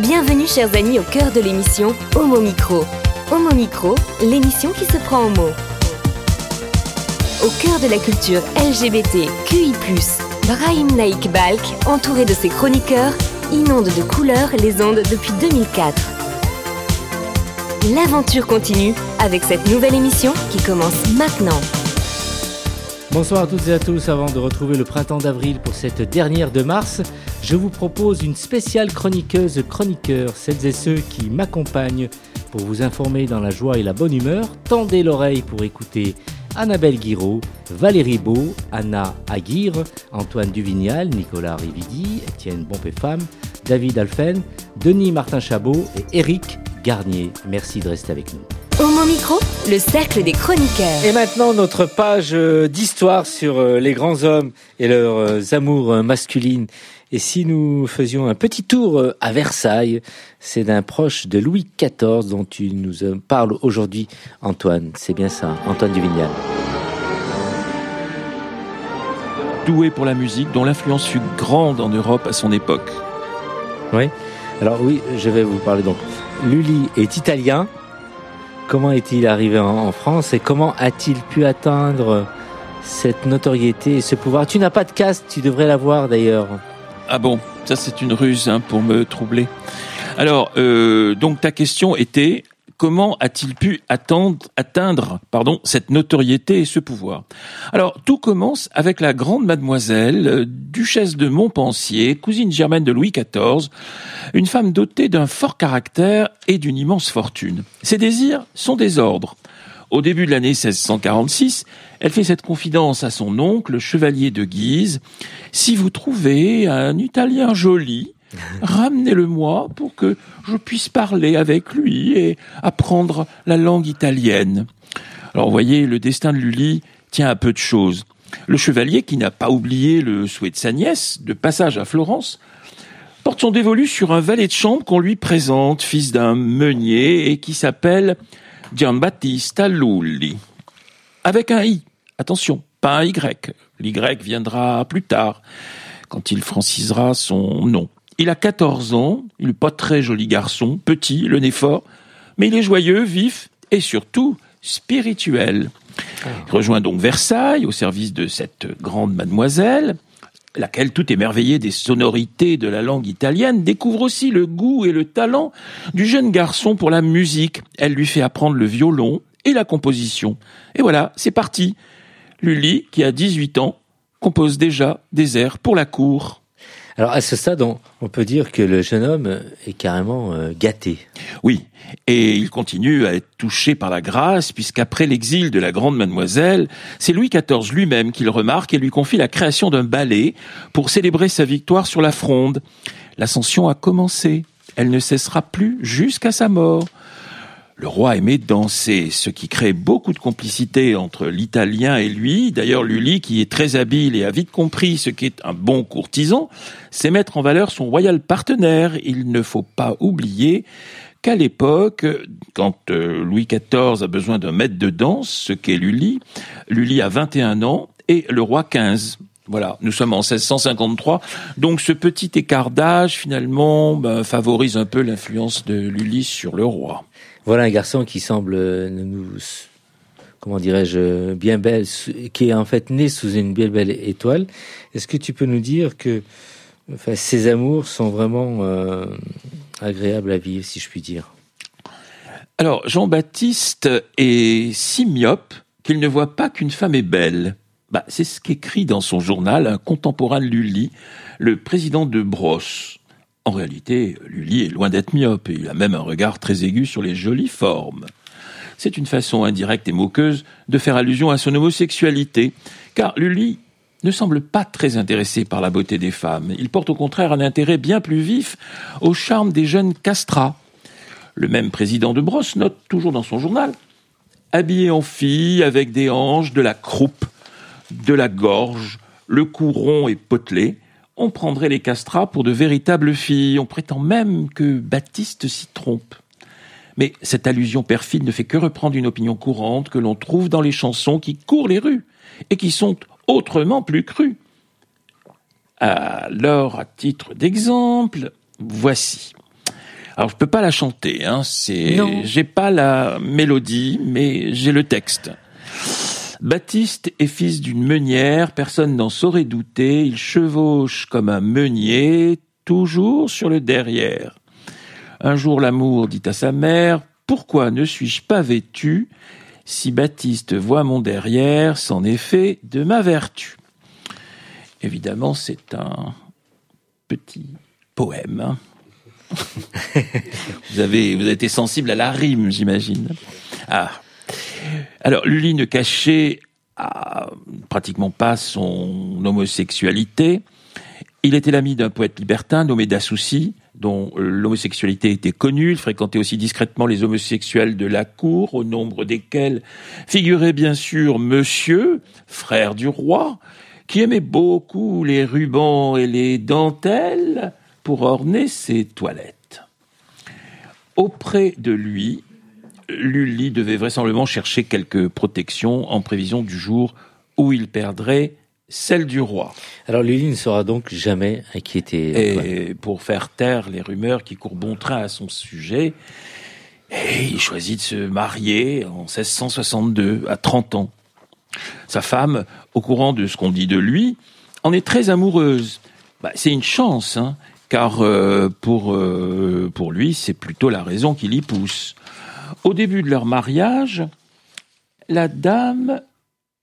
Bienvenue chers amis au cœur de l'émission Homo Micro. Homo Micro, l'émission qui se prend en mots. Au cœur de la culture LGBT, QI+, Brahim Naik Balk, entouré de ses chroniqueurs, inonde de couleurs les ondes depuis 2004. L'aventure continue avec cette nouvelle émission qui commence maintenant. Bonsoir à toutes et à tous. Avant de retrouver le printemps d'avril pour cette dernière de mars, je vous propose une spéciale chroniqueuse chroniqueur, celles et ceux qui m'accompagnent pour vous informer dans la joie et la bonne humeur. Tendez l'oreille pour écouter Annabelle Guiraud, Valérie Beau, Anna Aguirre, Antoine Duvignal, Nicolas Rividi, Étienne Bompé-Femme, David Alphen, Denis Martin Chabot et Eric Garnier. Merci de rester avec nous. Homo Micro, le cercle des chroniqueurs. Et maintenant, notre page euh, d'histoire sur euh, les grands hommes et leurs euh, amours masculines. Et si nous faisions un petit tour à Versailles, c'est d'un proche de Louis XIV dont tu nous parles aujourd'hui, Antoine. C'est bien ça, Antoine Duvignal. Doué pour la musique, dont l'influence fut grande en Europe à son époque. Oui. Alors oui, je vais vous parler donc. Lully est italien, Comment est-il arrivé en, France et comment a-t-il pu atteindre cette notoriété et ce pouvoir? Tu n'as pas de caste, tu devrais l'avoir d'ailleurs. Ah bon, ça c'est une ruse hein, pour me troubler. Alors, euh, donc ta question était comment a-t-il pu atteindre pardon, cette notoriété et ce pouvoir? Alors, tout commence avec la grande mademoiselle, euh, duchesse de Montpensier, cousine germaine de Louis XIV, une femme dotée d'un fort caractère et d'une immense fortune. Ses désirs sont des ordres. Au début de l'année 1646, elle fait cette confidence à son oncle, chevalier de Guise. Si vous trouvez un Italien joli, Ramenez-le-moi pour que je puisse parler avec lui et apprendre la langue italienne. Alors, vous voyez, le destin de Lully tient à peu de choses. Le chevalier, qui n'a pas oublié le souhait de sa nièce, de passage à Florence, porte son dévolu sur un valet de chambre qu'on lui présente, fils d'un meunier, et qui s'appelle Giambattista Lulli. Avec un I, attention, pas un Y. L'Y viendra plus tard, quand il francisera son nom. Il a 14 ans, il n'est pas très joli garçon, petit, le nez fort, mais il est joyeux, vif et surtout spirituel. Il rejoint donc Versailles au service de cette grande mademoiselle, laquelle, tout émerveillée des sonorités de la langue italienne, découvre aussi le goût et le talent du jeune garçon pour la musique. Elle lui fait apprendre le violon et la composition. Et voilà, c'est parti. Lully, qui a 18 ans, compose déjà des airs pour la cour. Alors à ce stade, on, peut dire que le jeune homme est carrément euh, gâté. Oui, et il continue à être touché par la grâce, puisqu'après l'exil de la grande mademoiselle, c'est Louis XIV lui-même qui le remarque et lui confie la création d'un ballet pour célébrer sa victoire sur la Fronde. L'ascension a commencé, elle ne cessera plus jusqu'à sa mort. Le roi aimait danser, ce qui crée beaucoup de complicité entre l'Italien et lui. D'ailleurs, Lully, qui est très habile et a vite compris ce qu'est un bon courtisan, sait mettre en valeur son royal partenaire. Il ne faut pas oublier qu'à l'époque, quand euh, Louis XIV a besoin d'un maître de danse, ce qu'est Lully, Lully a 21 ans et le roi 15. Voilà, nous sommes en 1653, donc ce petit écart d'âge finalement ben, favorise un peu l'influence de Lully sur le roi. Voilà un garçon qui semble nous, comment dirais-je, bien belle, qui est en fait né sous une bien belle étoile. Est-ce que tu peux nous dire que ces amours sont vraiment euh, agréables à vivre, si je puis dire? Alors, Jean-Baptiste est si myope qu'il ne voit pas qu'une femme est belle. Bah, c'est ce qu'écrit dans son journal un contemporain de Lully, le président de Brosse. En réalité, Lully est loin d'être myope et il a même un regard très aigu sur les jolies formes. C'est une façon indirecte et moqueuse de faire allusion à son homosexualité, car Lully ne semble pas très intéressé par la beauté des femmes. Il porte au contraire un intérêt bien plus vif au charme des jeunes castrats. Le même président de Brosse note toujours dans son journal habillé en fille, avec des hanches, de la croupe, de la gorge, le cou rond et potelé, on prendrait les castrats pour de véritables filles. On prétend même que Baptiste s'y trompe. Mais cette allusion perfide ne fait que reprendre une opinion courante que l'on trouve dans les chansons qui courent les rues et qui sont autrement plus crues. Alors, à titre d'exemple, voici. Alors je peux pas la chanter, hein, c'est, j'ai pas la mélodie, mais j'ai le texte. Baptiste est fils d'une meunière, personne n'en saurait douter, il chevauche comme un meunier, toujours sur le derrière. Un jour l'amour dit à sa mère, Pourquoi ne suis-je pas vêtu? Si Baptiste voit mon derrière, c'en est fait de ma vertu. Évidemment, c'est un petit poème. Hein. vous, avez, vous avez été sensible à la rime, j'imagine. Ah. Alors, Lully ne cachait ah, pratiquement pas son homosexualité. Il était l'ami d'un poète libertin nommé Dassouci, dont l'homosexualité était connue. Il fréquentait aussi discrètement les homosexuels de la cour, au nombre desquels figurait bien sûr Monsieur, frère du roi, qui aimait beaucoup les rubans et les dentelles pour orner ses toilettes. Auprès de lui, Lully devait vraisemblablement chercher quelque protection en prévision du jour où il perdrait celle du roi. Alors Lully ne sera donc jamais inquiété. Et pour faire taire les rumeurs qui courent bon train à son sujet, il choisit de se marier en 1662, à 30 ans. Sa femme, au courant de ce qu'on dit de lui, en est très amoureuse. Bah, c'est une chance, hein, car euh, pour, euh, pour lui, c'est plutôt la raison qui l'y pousse. Au début de leur mariage, la dame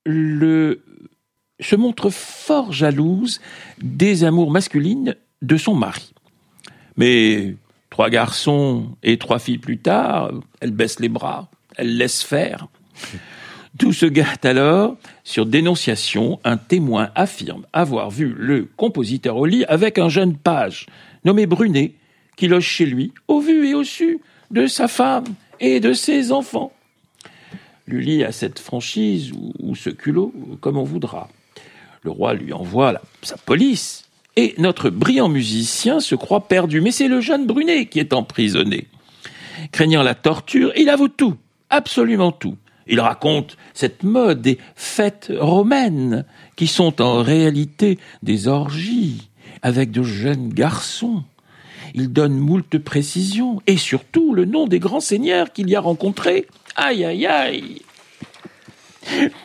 se montre fort jalouse des amours masculines de son mari. Mais trois garçons et trois filles plus tard, elle baisse les bras, elle laisse faire. Tout se gâte alors. Sur dénonciation, un témoin affirme avoir vu le compositeur au lit avec un jeune page nommé Brunet, qui loge chez lui, au vu et au su de sa femme et de ses enfants. Lully a cette franchise ou, ce culot, comme on voudra. Le roi lui envoie sa police, et notre brillant musicien se croit perdu. Mais c'est le jeune Brunet qui est emprisonné. Craignant la torture, il avoue tout, absolument tout. Il raconte cette mode des fêtes romaines, qui sont en réalité des orgies avec de jeunes garçons. Il donne moult précisions, et surtout le nom des grands seigneurs qu'il y a rencontrés. Aïe, aïe, aïe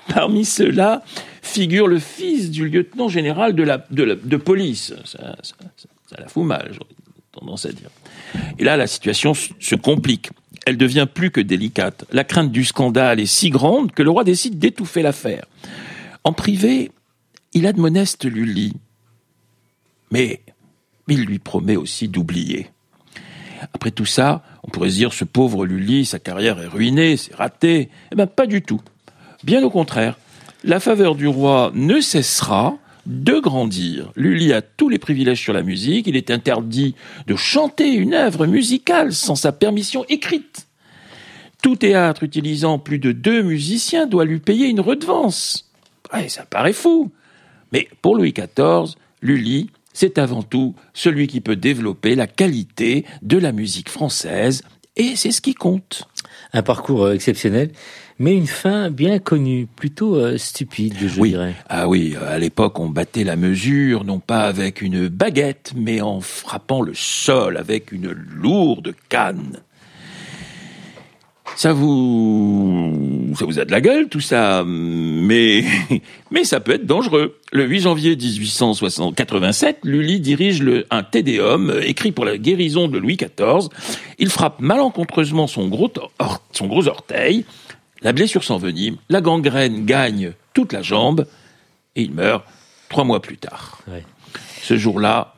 Parmi ceux-là figure le fils du lieutenant général de, police. Ça, la fout mal, tendance à dire. Et là, la situation se complique elle devient plus que délicate. La crainte du scandale est si grande que le roi décide d'étouffer l'affaire. En privé, il admoneste Lully, mais il lui promet aussi d'oublier. Après tout ça, on pourrait se dire ce pauvre Lully, sa carrière est ruinée, c'est raté. Eh bien, pas du tout. Bien au contraire, la faveur du roi ne cessera de grandir. Lully a tous les privilèges sur la musique, il est interdit de chanter une œuvre musicale sans sa permission écrite. Tout théâtre utilisant plus de deux musiciens doit lui payer une redevance. ça paraît fou. Mais pour Louis XIV, Lully, c'est avant tout celui qui peut développer la qualité de la musique française, et c'est ce qui compte. Un parcours euh, exceptionnel mais une fin bien connue, plutôt euh, stupide, je dirais. Ah oui, euh, à l'époque, on battait la mesure, non pas avec une baguette, mais en frappant le sol avec une lourde canne. Ça vous, ça vous a de la gueule, tout ça, mais, mais ça peut être dangereux. Le 8 janvier 1887, Lully dirige le, un Tédéum écrit pour la guérison de Louis XIV. Il frappe malencontreusement son gros, son gros orteil. La blessure s'envenime, la gangrène gagne toute la jambe et il meurt trois mois plus tard. Ce jour-là,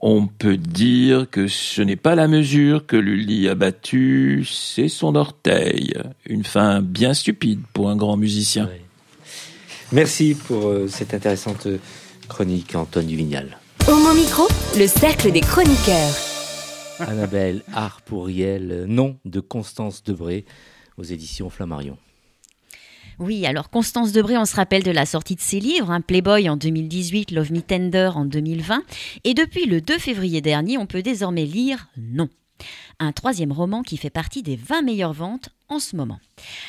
on peut dire que ce n'est pas la mesure que Lully a battue, c'est son orteil. Une fin bien stupide pour un grand musicien. Merci pour euh, cette intéressante chronique, Antoine Duvignal. Au mon micro, le cercle des chroniqueurs. Annabelle Arpouriel, nom de Constance Debré aux éditions Flammarion. Oui, alors Constance Debré, on se rappelle de la sortie de ses livres, hein, Playboy en 2018, Love Me Tender en 2020, et depuis le 2 février dernier, on peut désormais lire Non, un troisième roman qui fait partie des 20 meilleures ventes en ce moment.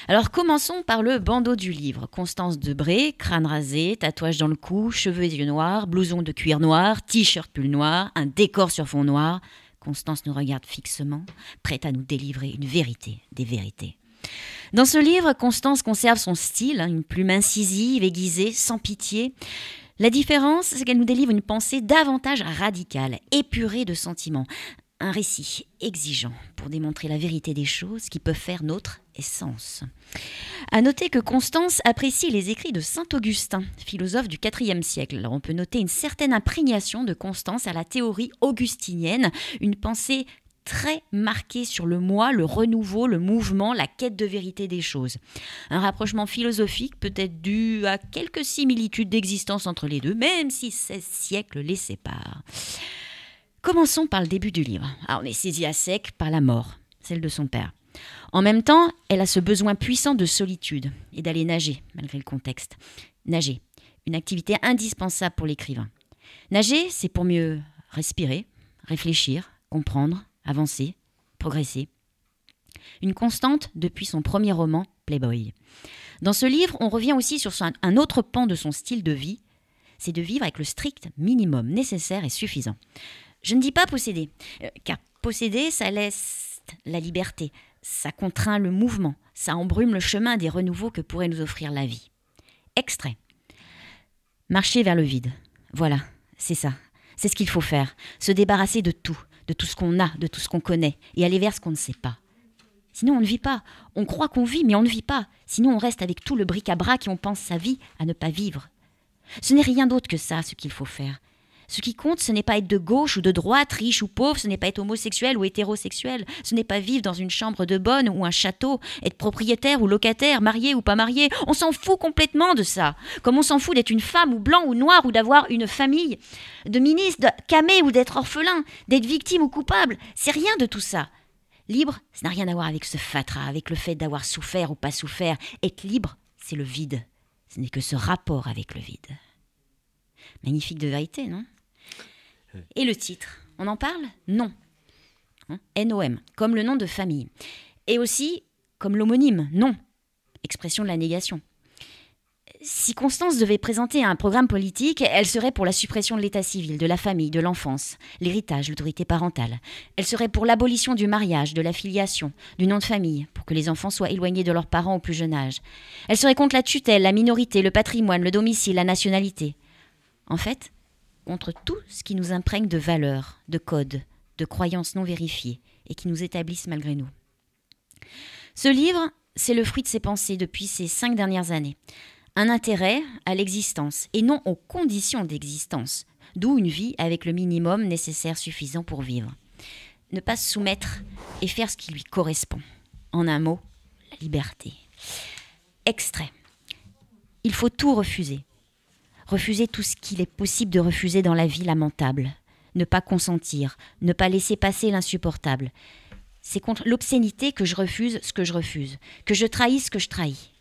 Alors commençons par le bandeau du livre. Constance Debré, crâne rasé, tatouage dans le cou, cheveux et yeux noirs, blouson de cuir noir, t-shirt pull noir, un décor sur fond noir, Constance nous regarde fixement, prête à nous délivrer une vérité des vérités. Dans ce livre, Constance conserve son style, hein, une plume incisive, aiguisée, sans pitié. La différence, c'est qu'elle nous délivre une pensée davantage radicale, épurée de sentiments. Un récit exigeant pour démontrer la vérité des choses qui peuvent faire notre essence. À noter que Constance apprécie les écrits de saint Augustin, philosophe du IVe siècle. On peut noter une certaine imprégnation de Constance à la théorie augustinienne, une pensée très marquée sur le moi, le renouveau, le mouvement, la quête de vérité des choses. Un rapprochement philosophique peut être dû à quelques similitudes d'existence entre les deux, même si 16 siècles les séparent. Commençons par le début du livre. Alors, on est saisi à sec par la mort, celle de son père. En même temps, elle a ce besoin puissant de solitude et d'aller nager, malgré le contexte. Nager, une activité indispensable pour l'écrivain. Nager, c'est pour mieux respirer, réfléchir, comprendre, avancer, progresser. Une constante depuis son premier roman, Playboy. Dans ce livre, on revient aussi sur un autre pan de son style de vie, c'est de vivre avec le strict minimum nécessaire et suffisant. Je ne dis pas posséder, euh, car posséder, ça laisse la liberté, ça contraint le mouvement, ça embrume le chemin des renouveaux que pourrait nous offrir la vie. Extrait. Marcher vers le vide. Voilà, c'est ça. C'est ce qu'il faut faire. Se débarrasser de tout, de tout ce qu'on a, de tout ce qu'on connaît, et aller vers ce qu'on ne sait pas. Sinon, on ne vit pas. On croit qu'on vit, mais on ne vit pas. Sinon, on reste avec tout le bric-à-brac et on pense sa vie à ne pas vivre. Ce n'est rien d'autre que ça, ce qu'il faut faire. Ce qui compte, ce n'est pas être de gauche ou de droite, riche ou pauvre, ce n'est pas être homosexuel ou hétérosexuel, ce n'est pas vivre dans une chambre de bonne ou un château, être propriétaire ou locataire, marié ou pas marié. On s'en fout complètement de ça. Comme on s'en fout d'être une femme ou blanc ou noir ou d'avoir une famille, de ministre, de camé ou d'être orphelin, d'être victime ou coupable. C'est rien de tout ça. Libre, ça n'a rien à voir avec ce fatras, avec le fait d'avoir souffert ou pas souffert. Être libre, c'est le vide. Ce n'est que ce rapport avec le vide. Magnifique de vérité, non? Et le titre, on en parle Non. Hein NOM, comme le nom de famille. Et aussi comme l'homonyme, non. Expression de la négation. Si Constance devait présenter un programme politique, elle serait pour la suppression de l'état civil, de la famille, de l'enfance, l'héritage, l'autorité parentale. Elle serait pour l'abolition du mariage, de la filiation, du nom de famille, pour que les enfants soient éloignés de leurs parents au plus jeune âge. Elle serait contre la tutelle, la minorité, le patrimoine, le domicile, la nationalité. En fait, contre tout ce qui nous imprègne de valeurs, de codes, de croyances non vérifiées et qui nous établissent malgré nous. Ce livre, c'est le fruit de ses pensées depuis ces cinq dernières années. Un intérêt à l'existence et non aux conditions d'existence, d'où une vie avec le minimum nécessaire suffisant pour vivre. Ne pas se soumettre et faire ce qui lui correspond. En un mot, la liberté. Extrait. Il faut tout refuser refuser tout ce qu'il est possible de refuser dans la vie lamentable, ne pas consentir, ne pas laisser passer l'insupportable. C'est contre l'obscénité que je refuse ce que je refuse, que je trahis ce que je trahis.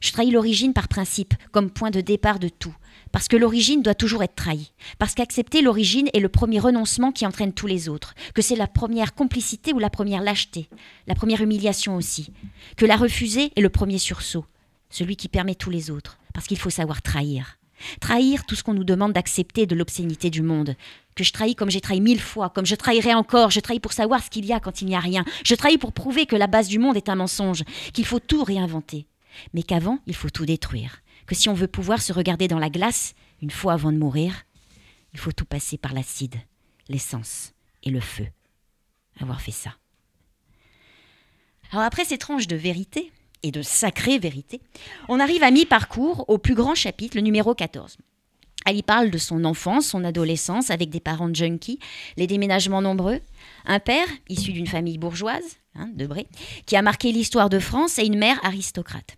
Je trahis l'origine par principe, comme point de départ de tout, parce que l'origine doit toujours être trahie, parce qu'accepter l'origine est le premier renoncement qui entraîne tous les autres, que c'est la première complicité ou la première lâcheté, la première humiliation aussi, que la refuser est le premier sursaut, celui qui permet tous les autres, parce qu'il faut savoir trahir. Trahir tout ce qu'on nous demande d'accepter de l'obscénité du monde. Que je trahis comme j'ai trahi mille fois, comme je trahirai encore. Je trahis pour savoir ce qu'il y a quand il n'y a rien. Je trahis pour prouver que la base du monde est un mensonge, qu'il faut tout réinventer. Mais qu'avant, il faut tout détruire. Que si on veut pouvoir se regarder dans la glace, une fois avant de mourir, il faut tout passer par l'acide, l'essence et le feu. Avoir fait ça. Alors après cette tranche de vérité, et de sacrée vérité, on arrive à mi-parcours au plus grand chapitre, le numéro 14. Elle y parle de son enfance, son adolescence avec des parents junkies, les déménagements nombreux, un père issu d'une famille bourgeoise, hein, de Bré, qui a marqué l'histoire de France et une mère aristocrate.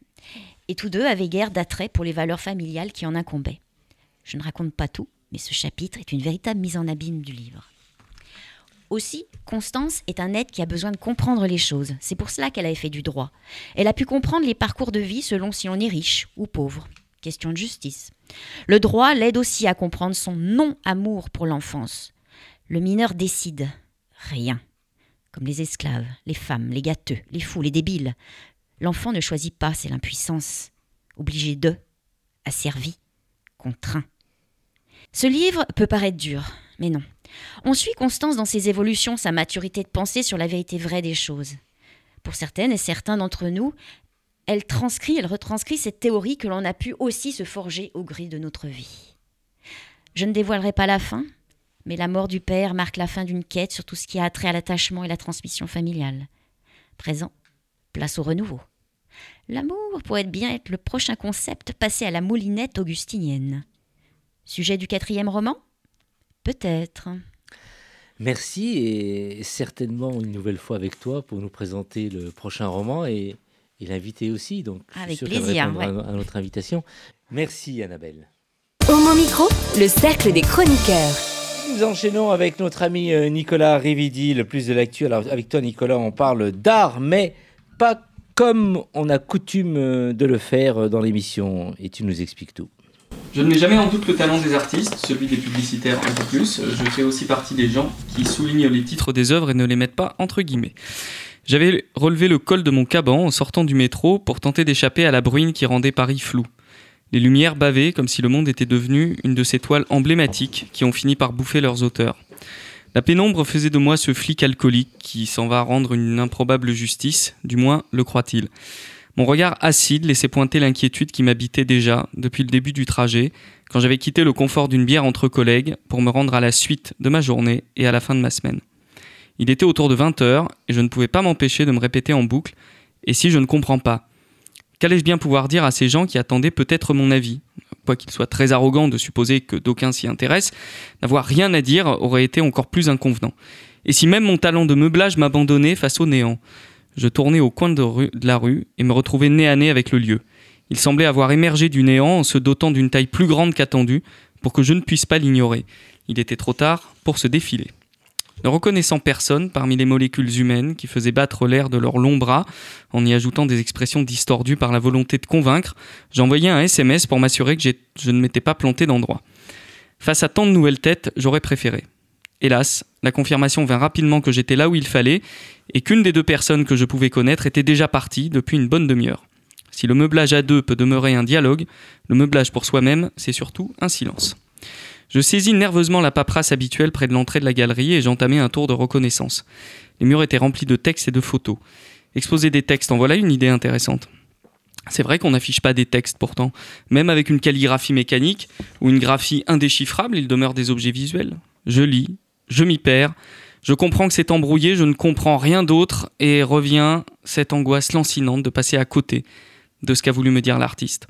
Et tous deux avaient guère d'attrait pour les valeurs familiales qui en incombaient. Je ne raconte pas tout, mais ce chapitre est une véritable mise en abîme du livre. Aussi, Constance est un être qui a besoin de comprendre les choses. C'est pour cela qu'elle avait fait du droit. Elle a pu comprendre les parcours de vie selon si on est riche ou pauvre. Question de justice. Le droit l'aide aussi à comprendre son non-amour pour l'enfance. Le mineur décide. Rien. Comme les esclaves, les femmes, les gâteux, les fous, les débiles. L'enfant ne choisit pas, c'est l'impuissance. Obligé de, asservi, contraint. Ce livre peut paraître dur, Mais non. On suit Constance dans ses évolutions, sa maturité de pensée sur la vérité vraie des choses. Pour certaines et certains d'entre nous, elle transcrit, elle retranscrit cette théorie que l'on a pu aussi se forger au gré de notre vie. Je ne dévoilerai pas la fin, mais la mort du père marque la fin d'une quête sur tout ce qui a trait à l'attachement et la transmission familiale. Présent, place au renouveau. L'amour pourrait bien être le prochain concept passé à la moulinette augustinienne. Sujet du quatrième roman? Peut-être. Merci et certainement une nouvelle fois avec toi pour nous présenter le prochain roman et, l'inviter aussi. Donc, avec plaisir. À, à notre invitation. Merci Annabelle. Au mon micro, le cercle des chroniqueurs. Nous enchaînons avec notre ami euh, Nicolas Rividi, le plus de l'actu. Alors avec toi Nicolas, on parle d'art, mais pas comme on a coutume euh, de le faire euh, dans l'émission. Et tu nous expliques tout. Je ne mets jamais en doute le talent des artistes, celui des publicitaires un peu plus. Je fais aussi partie des gens qui soulignent les titres des œuvres et ne les mettent pas entre guillemets. J'avais relevé le col de mon caban en sortant du métro pour tenter d'échapper à la bruine qui rendait Paris flou. Les lumières bavaient comme si le monde était devenu une de ces toiles emblématiques qui ont fini par bouffer leurs auteurs. La pénombre faisait de moi ce flic alcoolique qui s'en va rendre une improbable justice, du moins le croit-il. Mon regard acide laissait pointer l'inquiétude qui m'habitait déjà depuis le début du trajet, quand j'avais quitté le confort d'une bière entre collègues pour me rendre à la suite de ma journée et à la fin de ma semaine. Il était autour de 20 heures et je ne pouvais pas m'empêcher de me répéter en boucle Et si je ne comprends pas? Qu'allais-je bien pouvoir dire à ces gens qui attendaient peut-être mon avis? Quoiqu'il soit très arrogant de supposer que d'aucuns s'y intéressent, n'avoir rien à dire aurait été encore plus inconvenant. Et si même mon talent de meublage m'abandonnait face au néant? Je tournais au coin de, la rue et me retrouvais nez à nez avec le lieu. Il semblait avoir émergé du néant en se dotant d'une taille plus grande qu'attendue pour que je ne puisse pas l'ignorer. Il était trop tard pour se défiler. Ne reconnaissant personne parmi les molécules humaines qui faisaient battre l'air de leurs longs bras en y ajoutant des expressions distordues par la volonté de convaincre, j'envoyais un SMS pour m'assurer que je ne m'étais pas planté d'endroit. Face à tant de nouvelles têtes, j'aurais préféré. Hélas, la confirmation vint rapidement que j'étais là où il fallait et qu'une des deux personnes que je pouvais connaître était déjà partie depuis une bonne demi-heure. Si le meublage à deux peut demeurer un dialogue, le meublage pour soi-même, c'est surtout un silence. Je saisis nerveusement la paperasse habituelle près de l'entrée de la galerie et j'entamai un tour de reconnaissance. Les murs étaient remplis de textes et de photos. Exposer des textes, en voilà une idée intéressante. C'est vrai qu'on n'affiche pas des textes pourtant. Même avec une calligraphie mécanique ou une graphie indéchiffrable, il demeure des objets visuels. Je lis, je m'y perds, je comprends que c'est embrouillé, je ne comprends rien d'autre, et revient cette angoisse lancinante de passer à côté de ce qu'a voulu me dire l'artiste.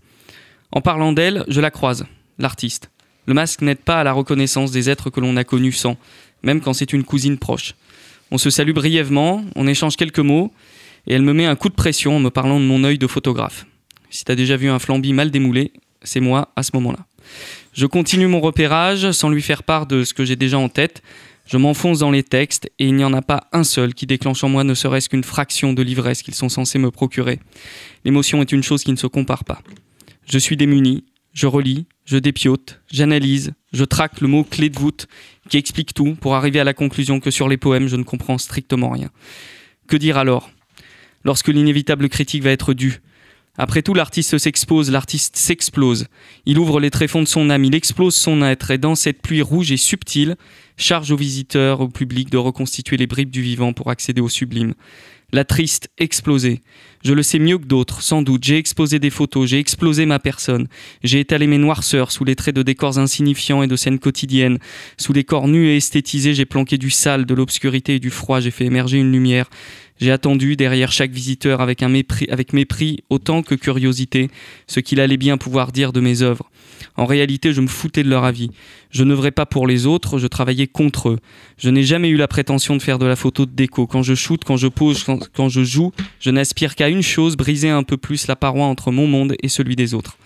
En parlant d'elle, je la croise, l'artiste. Le masque n'aide pas à la reconnaissance des êtres que l'on a connus sans, même quand c'est une cousine proche. On se salue brièvement, on échange quelques mots, et elle me met un coup de pression en me parlant de mon œil de photographe. Si t'as déjà vu un flambi mal démoulé, c'est moi à ce moment-là. Je continue mon repérage sans lui faire part de ce que j'ai déjà en tête, je m'enfonce dans les textes et il n'y en a pas un seul qui déclenche en moi ne serait-ce qu'une fraction de l'ivresse qu'ils sont censés me procurer. L'émotion est une chose qui ne se compare pas. Je suis démuni, je relis, je dépiote, j'analyse, je traque le mot clé de voûte qui explique tout pour arriver à la conclusion que sur les poèmes je ne comprends strictement rien. Que dire alors? Lorsque l'inévitable critique va être due, après tout, l'artiste s'expose, l'artiste s'explose. Il ouvre les tréfonds de son âme, il explose son être, et dans cette pluie rouge et subtile, charge aux visiteurs, au public de reconstituer les bribes du vivant pour accéder au sublime. La triste explosée. Je le sais mieux que d'autres, sans doute. J'ai exposé des photos, j'ai explosé ma personne. J'ai étalé mes noirceurs sous les traits de décors insignifiants et de scènes quotidiennes. Sous les corps nus et esthétisés, j'ai planqué du sale, de l'obscurité et du froid. J'ai fait émerger une lumière. J'ai attendu derrière chaque visiteur avec mépris, avec mépris autant que curiosité, ce qu'il allait bien pouvoir dire de mes œuvres. En réalité, je me foutais de leur avis. Je n'œuvrais pas pour les autres, je travaillais contre eux. Je n'ai jamais eu la prétention de faire de la photo de déco. Quand je shoote, quand je pose, quand, je joue, je n'aspire qu'à une chose, briser un peu plus la paroi entre mon monde et celui des autres.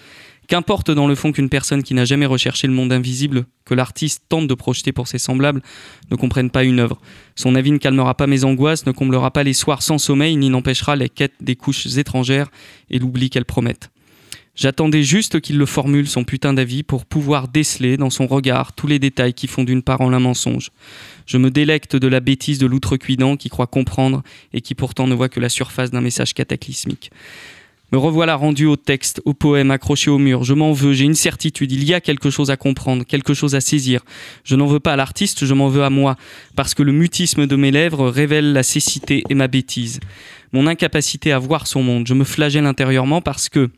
Qu'importe dans le fond qu'une personne qui n'a jamais recherché le monde invisible que l'artiste tente de projeter pour ses semblables ne comprenne pas une œuvre. Son avis ne calmera pas mes angoisses, ne comblera pas les soirs sans sommeil, ni n'empêchera les quêtes des couches étrangères et l'oubli qu'elles promettent. J'attendais juste qu'il le formule son putain d'avis pour pouvoir déceler dans son regard tous les détails qui font d'une part en un mensonge. Je me délecte de la bêtise de l'outrecuidant qui croit comprendre et qui pourtant ne voit que la surface d'un message cataclysmique. Me revoilà rendu au texte, au poème, accroché au mur. Je m'en veux, j'ai une certitude, il y a quelque chose à comprendre, quelque chose à saisir. Je n'en veux pas à l'artiste, je m'en veux à moi, parce que le mutisme de mes lèvres révèle la cécité et ma bêtise. Mon incapacité à voir son monde. Je me flagelle intérieurement parce que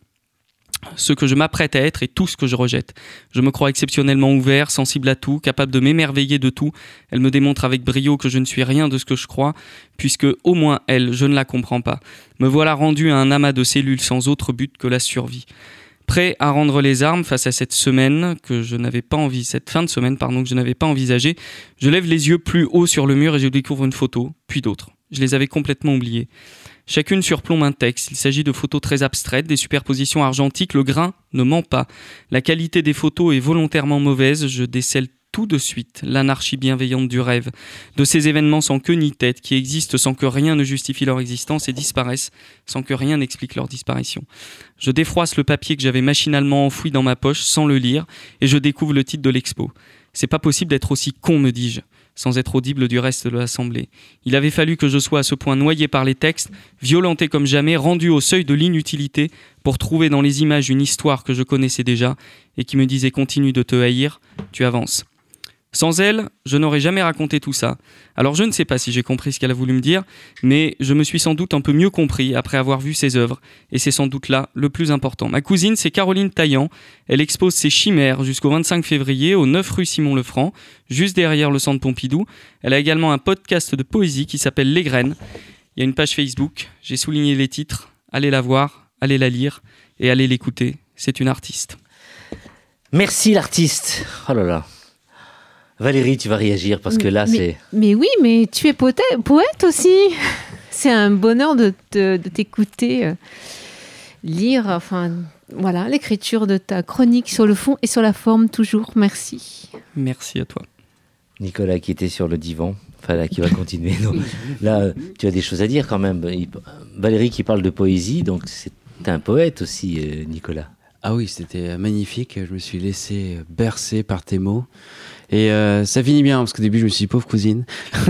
ce que je m'apprête à être est tout ce que je rejette. Je me crois exceptionnellement ouvert, sensible à tout, capable de m'émerveiller de tout. Elle me démontre avec brio que je ne suis rien de ce que je crois, puisque au moins elle, je ne la comprends pas. Me voilà rendu à un amas de cellules sans autre but que la survie. Prêt à rendre les armes face à cette semaine que je n'avais pas envie, cette fin de semaine pardon que je n'avais pas envisagée, je lève les yeux plus haut sur le mur et je découvre une photo, puis d'autres. Je les avais complètement oubliées. Chacune surplombe un texte. Il s'agit de photos très abstraites, des superpositions argentiques. Le grain ne ment pas. La qualité des photos est volontairement mauvaise. Je décèle tout de suite l'anarchie bienveillante du rêve, de ces événements sans queue ni tête, qui existent sans que rien ne justifie leur existence et disparaissent sans que rien n'explique leur disparition. Je défroisse le papier que j'avais machinalement enfoui dans ma poche sans le lire, et je découvre le titre de l'expo. C'est pas possible d'être aussi con, me dis-je sans être audible du reste de l'Assemblée. Il avait fallu que je sois à ce point noyé par les textes, violenté comme jamais, rendu au seuil de l'inutilité, pour trouver dans les images une histoire que je connaissais déjà, et qui me disait continue de te haïr, tu avances. Sans elle, je n'aurais jamais raconté tout ça. Alors je ne sais pas si j'ai compris ce qu'elle a voulu me dire, mais je me suis sans doute un peu mieux compris après avoir vu ses œuvres, et c'est sans doute là le plus important. Ma cousine, c'est Caroline Taillant. Elle expose ses chimères jusqu'au 25 février au 9 rue Simon-le-Franc, juste derrière le centre Pompidou. Elle a également un podcast de poésie qui s'appelle Les Graines. Il y a une page Facebook, j'ai souligné les titres. Allez la voir, allez la lire et allez l'écouter. C'est une artiste. Merci l'artiste. Oh là là. Valérie, tu vas réagir parce que là, c'est. Mais oui, mais tu es poète, poète aussi. C'est un bonheur de, de t'écouter euh, lire, enfin, voilà, l'écriture de ta chronique sur le fond et sur la forme, toujours. Merci. Merci à toi. Nicolas qui était sur le divan, enfin là, qui va continuer. Donc, là, tu as des choses à dire quand même. Valérie qui parle de poésie, donc c'est un poète aussi, euh, Nicolas. Ah oui, c'était magnifique. Je me suis laissé bercer par tes mots. Et euh, ça finit bien, parce qu'au début, je me suis dit, pauvre cousine.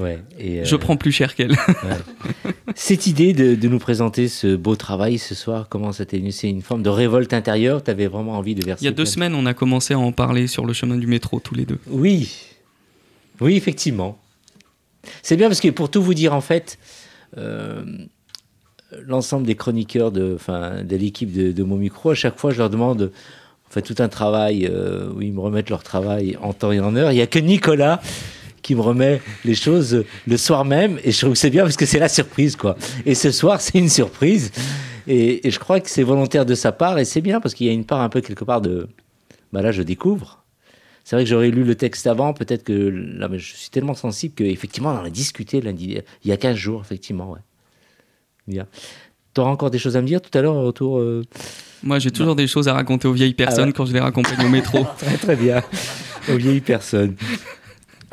ouais, et Je prends plus cher qu'elle. ouais. Cette idée de, de, nous présenter ce beau travail ce soir, comment ça t'est venu? C'est une forme de révolte intérieure? Tu avais vraiment envie de verser Il y a deux semaines, on a commencé à en parler sur le chemin du métro, tous les deux. Oui, oui, effectivement. C'est bien parce que pour tout vous dire, en fait, euh, l'ensemble des chroniqueurs de, enfin, de l'équipe de, de mon micro, à chaque fois, je leur demande tout un travail euh, où ils me remettent leur travail en temps et en heure. Il n'y a que Nicolas qui me remet les choses le soir même et je trouve que c'est bien parce que c'est la surprise quoi. Et ce soir c'est une surprise et, je crois que c'est volontaire de sa part et c'est bien parce qu'il y a une part un peu quelque part de bah là je découvre. C'est vrai que j'aurais lu le texte avant, peut-être que mais je suis tellement sensible qu'effectivement on en a discuté lundi, il y a 15 jours effectivement ouais. Bien. Tu auras encore des choses à me dire tout à l'heure autour euh... Moi, j'ai toujours des choses à raconter aux vieilles personnes ah ouais. quand je les raccompagne au métro. très, très bien. Aux vieilles personnes.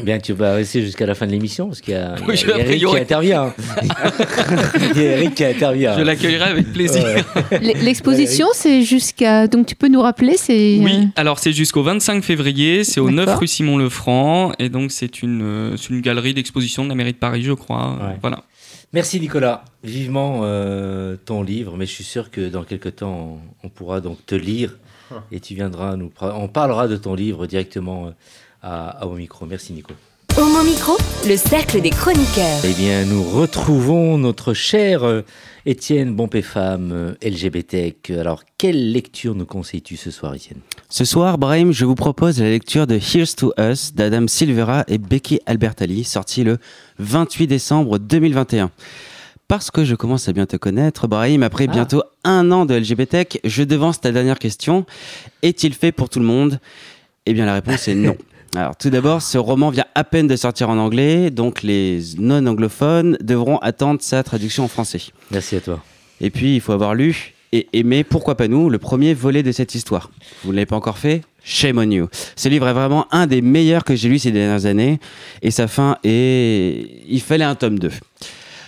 Bien, tu vas rester jusqu'à la fin de l'émission parce qu'il y a, oui, y a Eric qui intervient. il y a Eric qui intervient. Je l'accueillerai avec plaisir. Ouais. L'exposition, c'est jusqu'à. Donc, tu peux nous rappeler c'est... Oui, alors c'est jusqu'au 25 février, c'est au 9 rue Simon-le-Franc, et donc c'est une, une galerie d'exposition de la mairie de Paris, je crois. Ouais. Voilà. Merci Nicolas. Vivement euh, ton livre, mais je suis sûr que dans quelques temps, on, on pourra donc te lire et tu viendras nous. On parlera de ton livre directement à, à au micro. Merci Nico. Homo Micro, le cercle des chroniqueurs. Eh bien, nous retrouvons notre cher euh, Étienne Bompé-Femme, euh, LGBT. Alors, quelle lecture nous conseilles-tu ce soir, Étienne? Ce soir, Brahim, je vous propose la lecture de Here's to Us d'Adam Silvera et Becky Albertalli, sortie le 28 décembre 2021. Parce que je commence à bien te connaître, Brahim, après ah. bientôt un an de LGBT, je devance ta dernière question. Est-il fait pour tout le monde? Eh bien, la réponse est non. Alors, tout d'abord, ce roman vient à peine de sortir en anglais, donc les non-anglophones devront attendre sa traduction en français. Merci à toi. Et puis, il faut avoir lu et aimé, pourquoi pas nous, le premier volet de cette histoire. Vous ne l'avez pas encore fait? Shame on you. Ce livre est vraiment un des meilleurs que j'ai lu ces dernières années, et sa fin est... Il fallait un tome 2.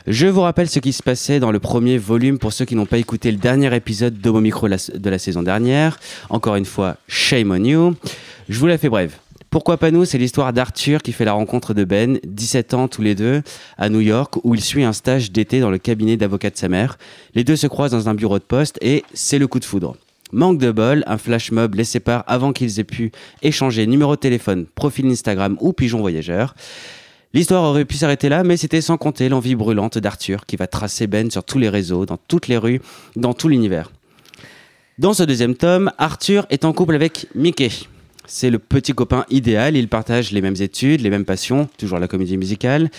Je vous rappelle ce qui se passait dans le premier volume pour ceux qui n'ont pas écouté le dernier épisode d'Homo Micro de la saison dernière. Encore une fois, shame on you. Je vous la fais brève. Pourquoi pas nous C'est l'histoire d'Arthur qui fait la rencontre de Ben, 17 ans tous les deux, à New York, où il suit un stage d'été dans le cabinet d'avocat de sa mère. Les deux se croisent dans un bureau de poste et c'est le coup de foudre. Manque de bol, un flash mob les sépare avant qu'ils aient pu échanger numéro de téléphone, profil Instagram ou pigeon voyageur. L'histoire aurait pu s'arrêter là, mais c'était sans compter l'envie brûlante d'Arthur qui va tracer Ben sur tous les réseaux, dans toutes les rues, dans tout l'univers. Dans ce deuxième tome, Arthur est en couple avec Mickey. C'est le petit copain idéal, ils partagent les mêmes études, les mêmes passions, toujours la comédie musicale.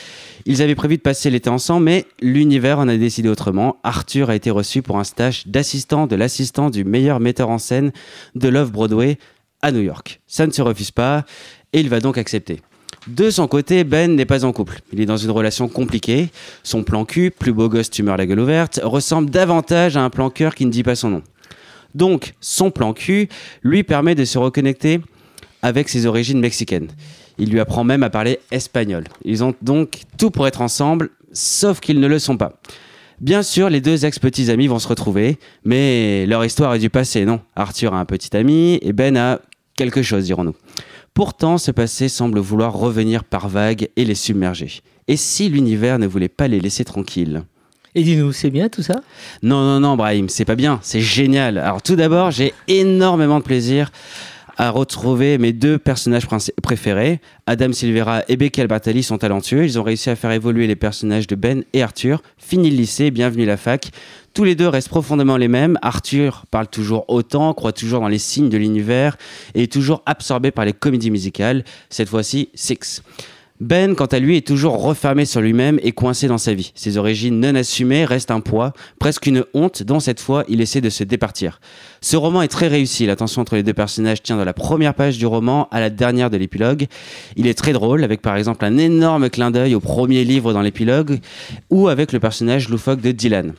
Ils avaient prévu de passer l'été ensemble, mais l'univers en a décidé autrement. Arthur a été reçu pour un stage d'assistant de l'assistant du meilleur metteur en scène de Love Broadway à New York. Ça ne se refuse pas, et il va donc accepter. De son côté, Ben n'est pas en couple. Il est dans une relation compliquée. Son plan cul, plus beau gosse tumeur la gueule ouverte, ressemble davantage à un plan cœur qui ne dit pas son nom. Donc, son plan cul lui permet de se reconnecter avec ses origines mexicaines. Il lui apprend même à parler espagnol. Ils ont donc tout pour être ensemble, sauf qu'ils ne le sont pas. Bien sûr, les deux ex-petits amis vont se retrouver, mais leur histoire est du passé, non? Arthur a un petit ami et Ben a quelque chose, dirons-nous. Pourtant, ce passé semble vouloir revenir par vagues et les submerger. Et si l'univers ne voulait pas les laisser tranquilles? Et dis-nous, c'est bien tout ça? Non, non, non, Brahim, c'est pas bien, c'est génial. Alors tout d'abord, j'ai énormément de plaisir à retrouver mes deux personnages préférés. Adam Silvera et Becky Albertalli sont talentueux. Ils ont réussi à faire évoluer les personnages de Ben et Arthur. Fini le lycée, bienvenue la fac. Tous les deux restent profondément les mêmes. Arthur parle toujours autant, croit toujours dans les signes de l'univers et est toujours absorbé par les comédies musicales. Cette fois-ci, Six. Ben, quant à lui, est toujours refermé sur lui-même et coincé dans sa vie. Ses origines non assumées restent un poids, presque une honte, dont cette fois il essaie de se départir. Ce roman est très réussi, la tension entre les deux personnages tient de la première page du roman à la dernière de l'épilogue. Il est très drôle, avec par exemple un énorme clin d'œil au premier livre dans l'épilogue, ou avec le personnage loufoque de Dylan.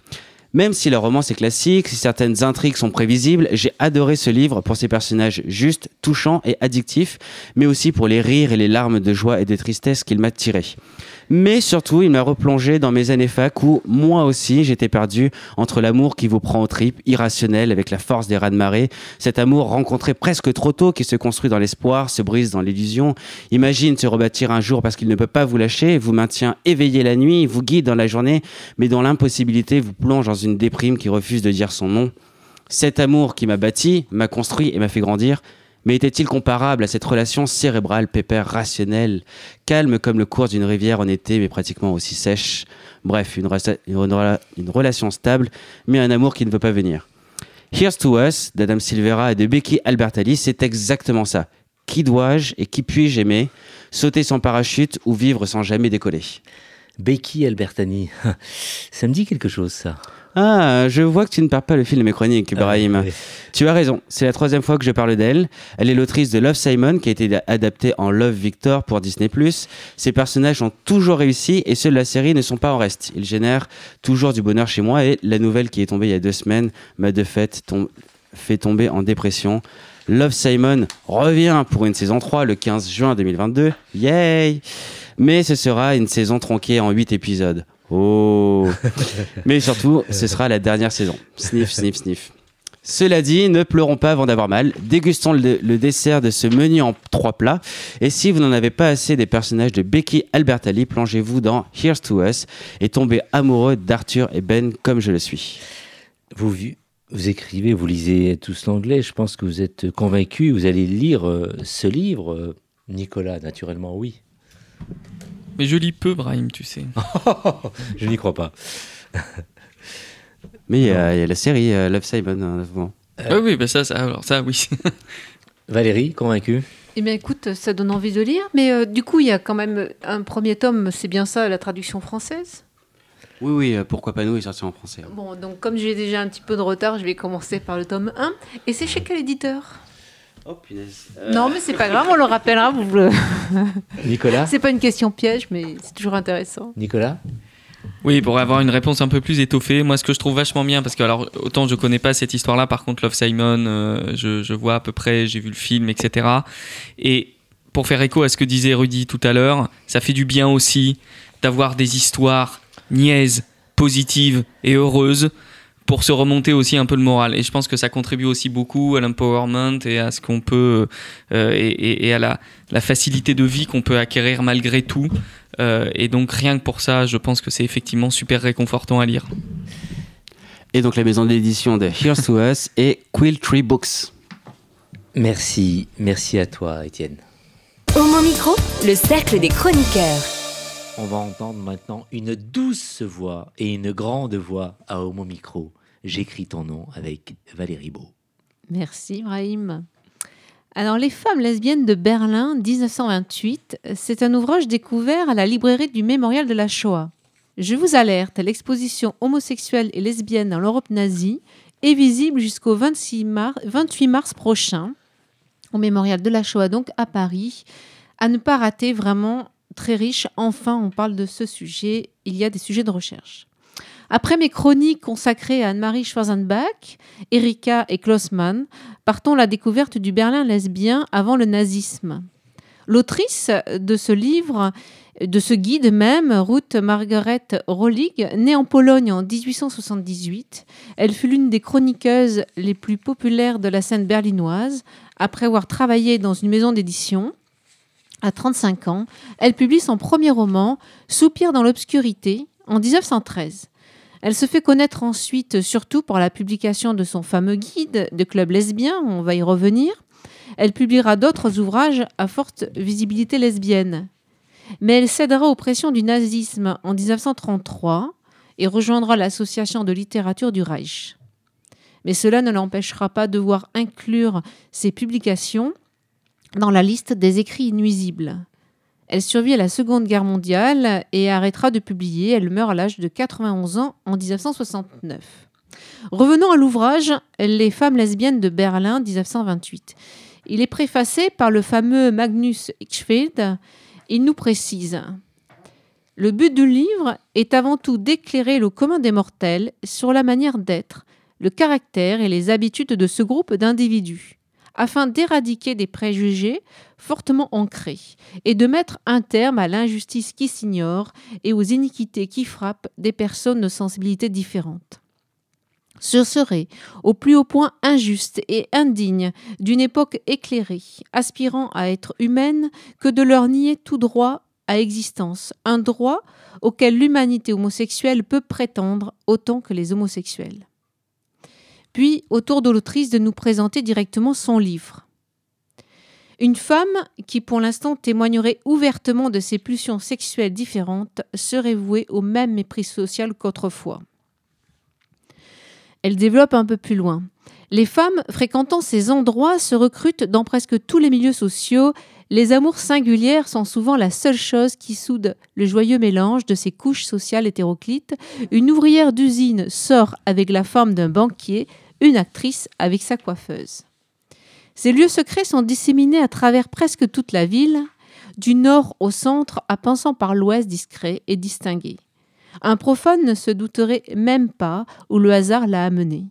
Même si le roman est classique, si certaines intrigues sont prévisibles, j'ai adoré ce livre pour ses personnages justes, touchants et addictifs, mais aussi pour les rires et les larmes de joie et de tristesse qu'il m'a tirés. Mais surtout, il m'a replongé dans mes années fac où, moi aussi, j'étais perdu entre l'amour qui vous prend au tripes, irrationnel avec la force des rats de marée, cet amour rencontré presque trop tôt qui se construit dans l'espoir, se brise dans l'illusion, imagine se rebâtir un jour parce qu'il ne peut pas vous lâcher, vous maintient éveillé la nuit, vous guide dans la journée, mais dans l'impossibilité vous plonge dans une déprime qui refuse de dire son nom. Cet amour qui m'a bâti, m'a construit et m'a fait grandir, mais était-il comparable à cette relation cérébrale, pépère, rationnelle, calme comme le cours d'une rivière en été, mais pratiquement aussi sèche? Bref, une, relation stable, mais un amour qui ne veut pas venir. Here's to Us d'Adam Silvera et de Becky Albertalli, c'est exactement ça. Qui dois-je et qui puis-je aimer? Sauter sans parachute ou vivre sans jamais décoller? Becky Albertani, ça me dit quelque chose ça. Ah, je vois que tu ne parles pas le film de mes chroniques, Ibrahim. Ah, tu as raison, c'est la troisième fois que je parle d'elle. Elle est l'autrice de Love Simon, qui a été adaptée en Love Victor pour Disney+. Ses personnages ont toujours réussi et ceux de la série ne sont pas en reste. Ils génèrent toujours du bonheur chez moi et la nouvelle qui est tombée il y a deux semaines m'a de fait fait tomber en dépression. Love Simon revient pour une saison 3 le 15 juin 2022. Yay! Mais ce sera une saison tronquée en 8 épisodes. Oh Mais surtout, ce sera la dernière saison. Sniff, sniff, sniff. Cela dit, ne pleurons pas avant d'avoir mal. Dégustons le, dessert de ce menu en trois plats. Et si vous n'en avez pas assez des personnages de Becky Albertalli, plongez-vous dans Here's to Us et tombez amoureux d'Arthur et Ben comme je le suis. Vous, vous écrivez, vous lisez tous l'anglais. Je pense que vous êtes convaincu. Vous allez lire euh, ce livre. Nicolas, naturellement, oui. Mais je lis peu, Brahim, tu sais. je n'y crois pas. Mais il y, a la série euh, Love Simon, hein, euh, oui, bah ça, ça, alors ça, oui. Valérie, convaincue eh bien, écoute, ça donne envie de lire. Mais euh, du coup, il y a quand même un premier tome, c'est bien ça, la traduction française? Oui, oui, pourquoi pas nous, il est sorti en français. Hein. Bon, donc comme j'ai déjà un petit peu de retard, je vais commencer par le tome 1. Et c'est chez quel éditeur? Oh punaise. Non, mais c'est pas grave, on le rappellera. Vous le... Nicolas C'est pas une question piège, mais c'est toujours intéressant. Nicolas oui, pour avoir une réponse un peu plus étoffée, moi ce que je trouve vachement bien, parce que alors autant je connais pas cette histoire-là, par contre Love Simon, euh, je, je, vois à peu près, j'ai vu le film, etc. Et pour faire écho à ce que disait Rudy tout à l'heure, ça fait du bien aussi d'avoir des histoires niaises, positives et heureuses pour se remonter aussi un peu le moral. Et je pense que ça contribue aussi beaucoup à l'empowerment et à ce qu'on peut euh, et, et, à la, la, facilité de vie qu'on peut acquérir malgré tout. Euh, et donc rien que pour ça, je pense que c'est effectivement super réconfortant à lire. Et donc la maison d'édition de Here's to Us et Quill Tree Books. Merci, merci à toi, Étienne. Au mon micro, le cercle des chroniqueurs. On va entendre maintenant une douce voix et une grande voix à Homo Micro. J'écris ton nom avec Valérie Beau. Merci, Brahim. Alors, Les femmes lesbiennes de Berlin, 1928, c'est un ouvrage découvert à la librairie du Mémorial de la Shoah. Je vous alerte, l'exposition homosexuelle et lesbienne dans l'Europe nazie est visible jusqu'au 28 mars prochain, au Mémorial de la Shoah, donc à Paris. À ne pas rater vraiment très riche. Enfin, on parle de ce sujet. Il y a des sujets de recherche. Après mes chroniques consacrées à Anne-Marie Schwarzenbach, Erika et Klossmann, partons la découverte du Berlin lesbien avant le nazisme. L'autrice de ce livre, de ce guide même, Ruth Margaret Rollig, née en Pologne en 1878, elle fut l'une des chroniqueuses les plus populaires de la scène berlinoise, après avoir travaillé dans une maison d'édition. À 35 ans, elle publie son premier roman, Soupir dans l'obscurité, en 1913. Elle se fait connaître ensuite surtout pour la publication de son fameux guide de club lesbien, on va y revenir. Elle publiera d'autres ouvrages à forte visibilité lesbienne. Mais elle cédera aux pressions du nazisme en 1933 et rejoindra l'association de littérature du Reich. Mais cela ne l'empêchera pas de voir inclure ses publications dans la liste des écrits nuisibles. Elle survit à la Seconde Guerre mondiale et arrêtera de publier. Elle meurt à l'âge de 91 ans en 1969. Revenons à l'ouvrage Les femmes lesbiennes de Berlin 1928. Il est préfacé par le fameux Magnus Hirschfeld. Il nous précise Le but du livre est avant tout d'éclairer le commun des mortels sur la manière d'être, le caractère et les habitudes de ce groupe d'individus afin d'éradiquer des préjugés fortement ancrés et de mettre un terme à l'injustice qui s'ignore et aux iniquités qui frappent des personnes de sensibilités différentes. Ce serait au plus haut point injuste et indigne d'une époque éclairée, aspirant à être humaine, que de leur nier tout droit à existence, un droit auquel l'humanité homosexuelle peut prétendre autant que les homosexuels puis autour de l'autrice de nous présenter directement son livre. Une femme qui pour l'instant témoignerait ouvertement de ses pulsions sexuelles différentes serait vouée au même mépris social qu'autrefois. Elle développe un peu plus loin. Les femmes fréquentant ces endroits se recrutent dans presque tous les milieux sociaux. Les amours singulières sont souvent la seule chose qui soude le joyeux mélange de ces couches sociales hétéroclites. Une ouvrière d'usine sort avec la forme d'un banquier, une actrice avec sa coiffeuse. Ces lieux secrets sont disséminés à travers presque toute la ville, du nord au centre, à pensant par l'ouest discret et distingué. Un profane ne se douterait même pas où le hasard l'a amené.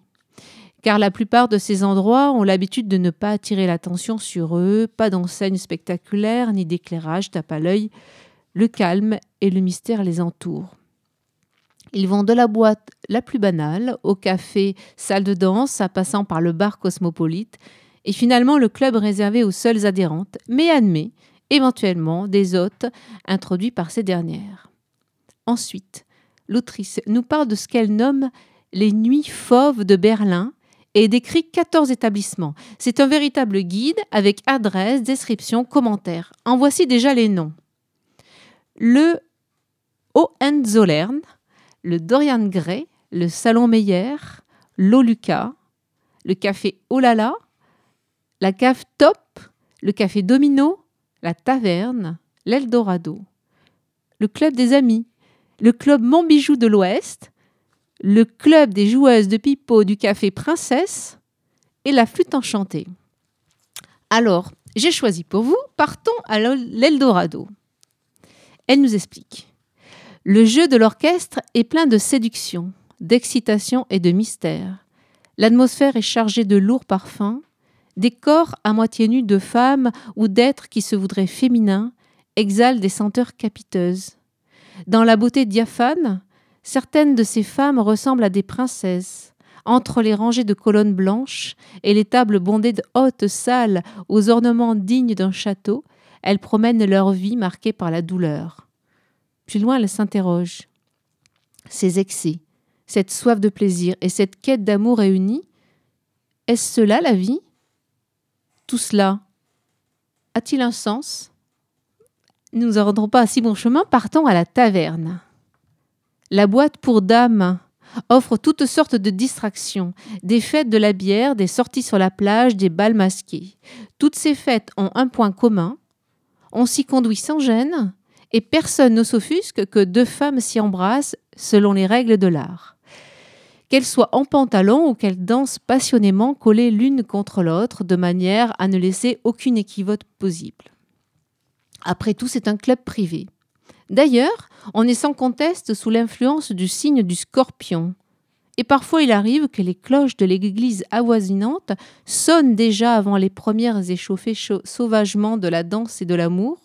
Car la plupart de ces endroits ont l'habitude de ne pas attirer l'attention sur eux, pas d'enseigne spectaculaire ni d'éclairage tape à l'œil. Le calme et le mystère les entourent. Ils vont de la boîte la plus banale au café, salle de danse, à passant par le bar cosmopolite, et finalement le club réservé aux seules adhérentes, mais admet éventuellement des hôtes introduits par ces dernières. Ensuite, l'autrice nous parle de ce qu'elle nomme les nuits fauves de Berlin et décrit 14 établissements. C'est un véritable guide avec adresse, description, commentaires. En voici déjà les noms. Le Hohenzollern, le Dorian Gray, le Salon Meyer, l'Oluca, le café Olala, la cave Top, le café Domino, la Taverne, l'Eldorado, le Club des Amis, le Club Montbijou de l'Ouest, le Club des joueuses de pipeau du café Princesse et la Flûte Enchantée. Alors, j'ai choisi pour vous, partons à l'Eldorado. Elle nous explique. Le jeu de l'orchestre est plein de séduction, d'excitation et de mystère. L'atmosphère est chargée de lourds parfums. Des corps à moitié nus de femmes ou d'êtres qui se voudraient féminins exhalent des senteurs capiteuses. Dans la beauté diaphane, certaines de ces femmes ressemblent à des princesses, entre les rangées de colonnes blanches et les tables bondées de hautes salles aux ornements dignes d'un château, elles promènent leur vie marquée par la douleur. Plus loin, elles s'interrogent. Ces excès, cette soif de plaisir et cette quête d'amour réunis, est-ce cela la vie? Tout cela a-t-il un sens? Nous ne rendrons pas à si bon chemin, partons à la taverne. La boîte pour dames offre toutes sortes de distractions, des fêtes de la bière, des sorties sur la plage, des bals masqués. Toutes ces fêtes ont un point commun, on s'y conduit sans gêne, et personne ne s'offusque que deux femmes s'y embrassent selon les règles de l'art. Qu'elles soient en pantalon ou qu'elles dansent passionnément collées l'une contre l'autre de manière à ne laisser aucune équivoque possible. Après tout, c'est un club privé. D'ailleurs, on est sans conteste sous l'influence du signe du scorpion. Et parfois il arrive que les cloches de l'église avoisinante sonnent déjà avant les premières échauffées sauvagement de la danse et de l'amour,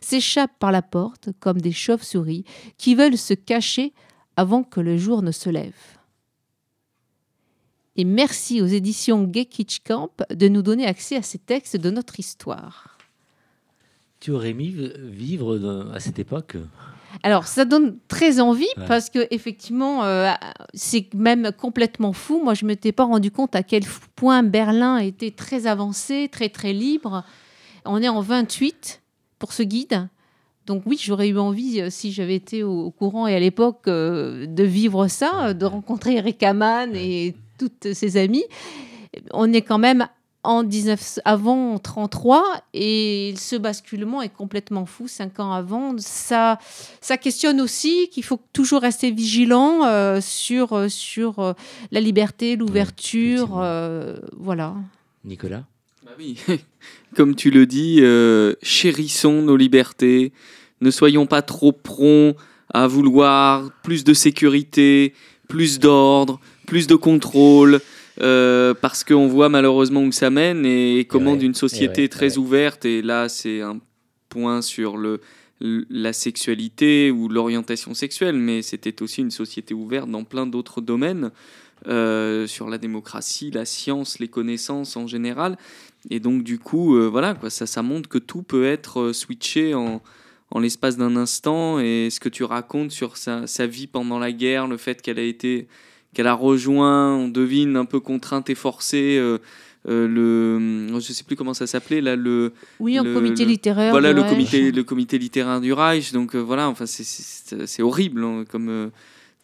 s'échappent par la porte comme des chauves-souris qui veulent se cacher avant que le jour ne se lève. Et merci aux éditions Gay Camp de nous donner accès à ces textes de notre histoire. Tu aurais mis vivre à cette époque? Alors, ça donne très envie parce que effectivement, euh, c'est même complètement fou. Moi, je m'étais pas rendu compte à quel point Berlin était très avancé, très très libre. On est en 28 pour ce guide. Donc oui, j'aurais eu envie, euh, si j'avais été au, courant et à l'époque, euh, de vivre ça, de rencontrer Eric Hamann et toutes ses amies. On est quand même en 19, avant 33 et ce basculement est complètement fou cinq ans avant. Ça, ça questionne aussi qu'il faut toujours rester vigilant euh, sur, euh, sur euh, la liberté, l'ouverture. voilà. Nicolas? Bah Oui, comme tu le dis, chérissons nos libertés, ne soyons pas trop prompts à vouloir plus de sécurité, plus d'ordre, plus de contrôle. Euh, parce qu'on voit malheureusement où ça mène et comment d'une société très ouverte, et là c'est un point sur le, la sexualité ou l'orientation sexuelle, mais c'était aussi une société ouverte dans plein d'autres domaines, euh, sur la démocratie, la science, les connaissances en général. Et donc du coup, euh, voilà, quoi, ça, ça montre que tout peut être switché en, en l'espace d'un instant. Et ce que tu racontes sur sa, sa vie pendant la guerre, le fait qu'elle a été qu'elle a rejoint, on devine un peu contrainte et forcée. Euh, euh, le, je sais plus comment ça s'appelait là le. Oui, un comité littéraire. Voilà le comité, le comité littéraire du Reich. Donc euh, voilà, enfin c'est horrible hein, comme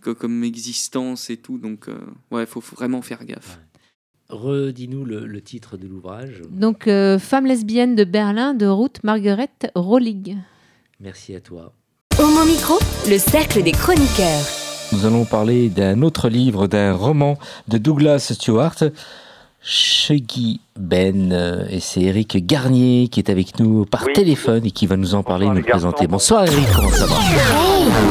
comme existence et tout. Donc ouais, il faut, vraiment faire gaffe. Redis-nous le, titre de l'ouvrage. Donc Femme lesbienne de Berlin de Ruth Margaret Rollig. Merci à toi. Au mon micro, le cercle des chroniqueurs. Nous allons parler d'un autre livre, d'un roman de Douglas Stewart, Shaggy Ben, et c'est Eric Garnier qui est avec nous par téléphone et qui va nous en parler, nous présenter. Bonsoir Eric, comment ça va?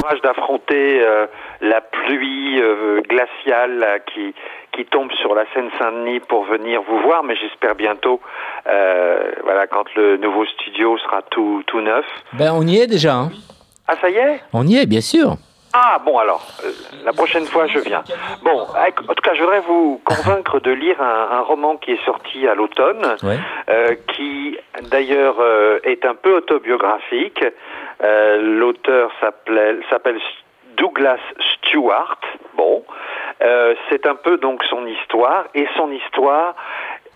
Courage d'affronter euh, la pluie euh, glaciale qui, qui tombe sur la Seine-Saint-Denis pour venir vous voir, mais j'espère bientôt, euh, voilà, quand le nouveau studio sera tout, tout neuf. Ben on y est déjà. Hein. Ah ça y est? On y est, bien sûr. Ah bon alors, euh, la prochaine fois je viens. Bon, en tout cas je voudrais vous convaincre de lire un, roman qui est sorti à l'automne, euh, qui d'ailleurs euh, est un peu autobiographique. L'auteur s'appelle Douglas Stewart. Bon, c'est un peu donc son histoire et son histoire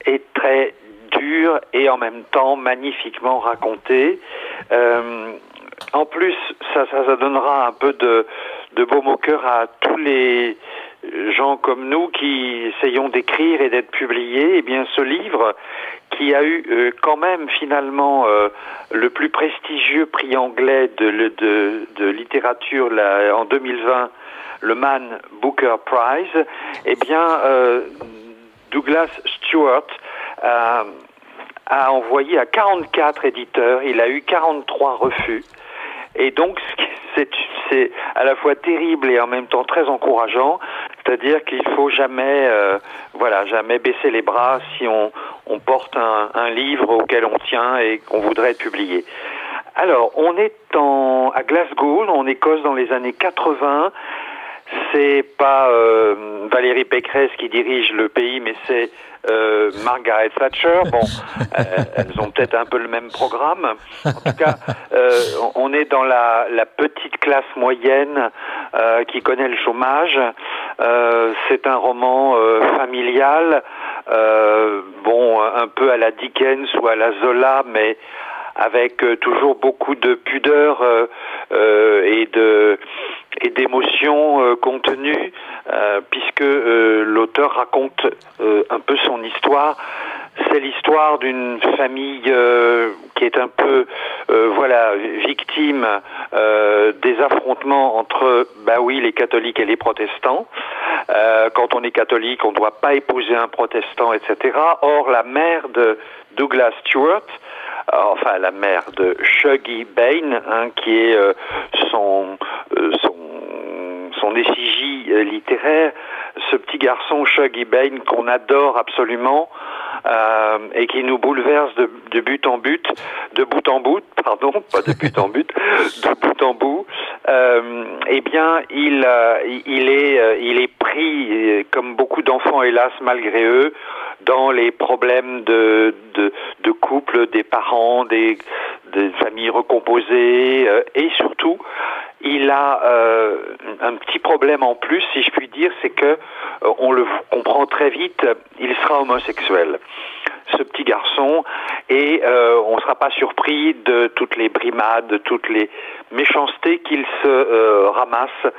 est très dure et en même temps magnifiquement racontée en plus, ça, ça, donnera un peu de, de baume au cœur à tous les gens comme nous qui essayons d'écrire et d'être publiés. Eh bien, ce livre, qui a eu euh, quand même finalement euh, le plus prestigieux prix anglais de, littérature en 2020, le Man Booker Prize, eh bien, euh, Douglas Stewart a envoyé à 44 éditeurs, il a eu 43 refus. Et donc, c'est à la fois terrible et en même temps très encourageant. C'est-à-dire qu'il faut jamais, euh, voilà, jamais baisser les bras si on, porte un, livre auquel on tient et qu'on voudrait être publié. Alors, on est en, à Glasgow, en Écosse, dans les années 80. C'est pas Valérie Pécresse qui dirige le pays, mais c'est euh, Margaret Thatcher. Bon, euh, elles ont peut-être un peu le même programme. En tout cas, euh, on est dans la, la petite classe moyenne euh, qui connaît le chômage. c'est un roman familial, bon, un peu à la Dickens ou à la Zola, mais avec toujours beaucoup de pudeur et de et d'émotions euh, contenues, euh, puisque euh, l'auteur raconte un peu son histoire. C'est l'histoire d'une famille qui est un peu, voilà, victime des affrontements entre, bah oui, les catholiques et les protestants. quand on est catholique, on ne doit pas épouser un protestant, etc. Or, la mère de Douglas Stewart, enfin la mère de Shuggy Bain, hein, qui est son effigie euh, littéraire, ce petit garçon Shuggy Bain qu'on adore absolument euh, et qui nous bouleverse de, but en but, de bout en bout, pardon, pas de but en but, de bout en bout. Euh, eh bien, il, il est, il est pris, comme beaucoup d'enfants, hélas, malgré eux, dans les problèmes de, de, de couple, des parents, des, des familles recomposées, et surtout, il a euh, un petit problème en plus, si je puis dire, c'est que euh, on le comprend très vite, il sera homosexuel ce petit garçon et euh, on ne sera pas surpris de toutes les brimades, de toutes les méchancetés qu'il se ramasse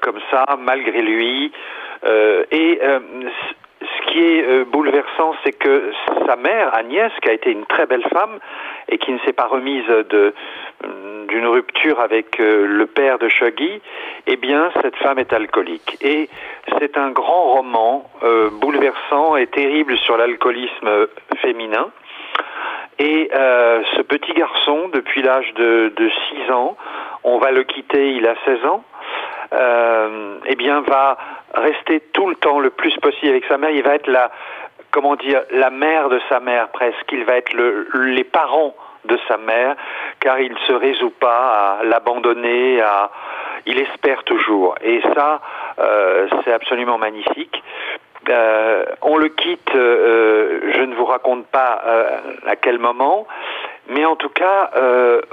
comme ça malgré lui. et ce qui est bouleversant, c'est que sa mère, Agnès, qui a été une très belle femme et qui ne s'est pas remise de d'une rupture avec euh, le père de Shuggy, eh bien, cette femme est alcoolique. Et c'est un grand roman euh, bouleversant et terrible sur l'alcoolisme féminin. Et euh, ce petit garçon, depuis l'âge de, de 6 ans, on va le quitter, il a 16 ans, eh bien, va rester tout le temps le plus possible avec sa mère. Il va être la, comment dire, la mère de sa mère presque. Il va être le, les parents de sa mère, car il ne se résout pas à l'abandonner, à... il espère toujours. Et ça, euh, c'est absolument magnifique. Euh, on le quitte, euh, je ne vous raconte pas à quel moment, mais en tout cas,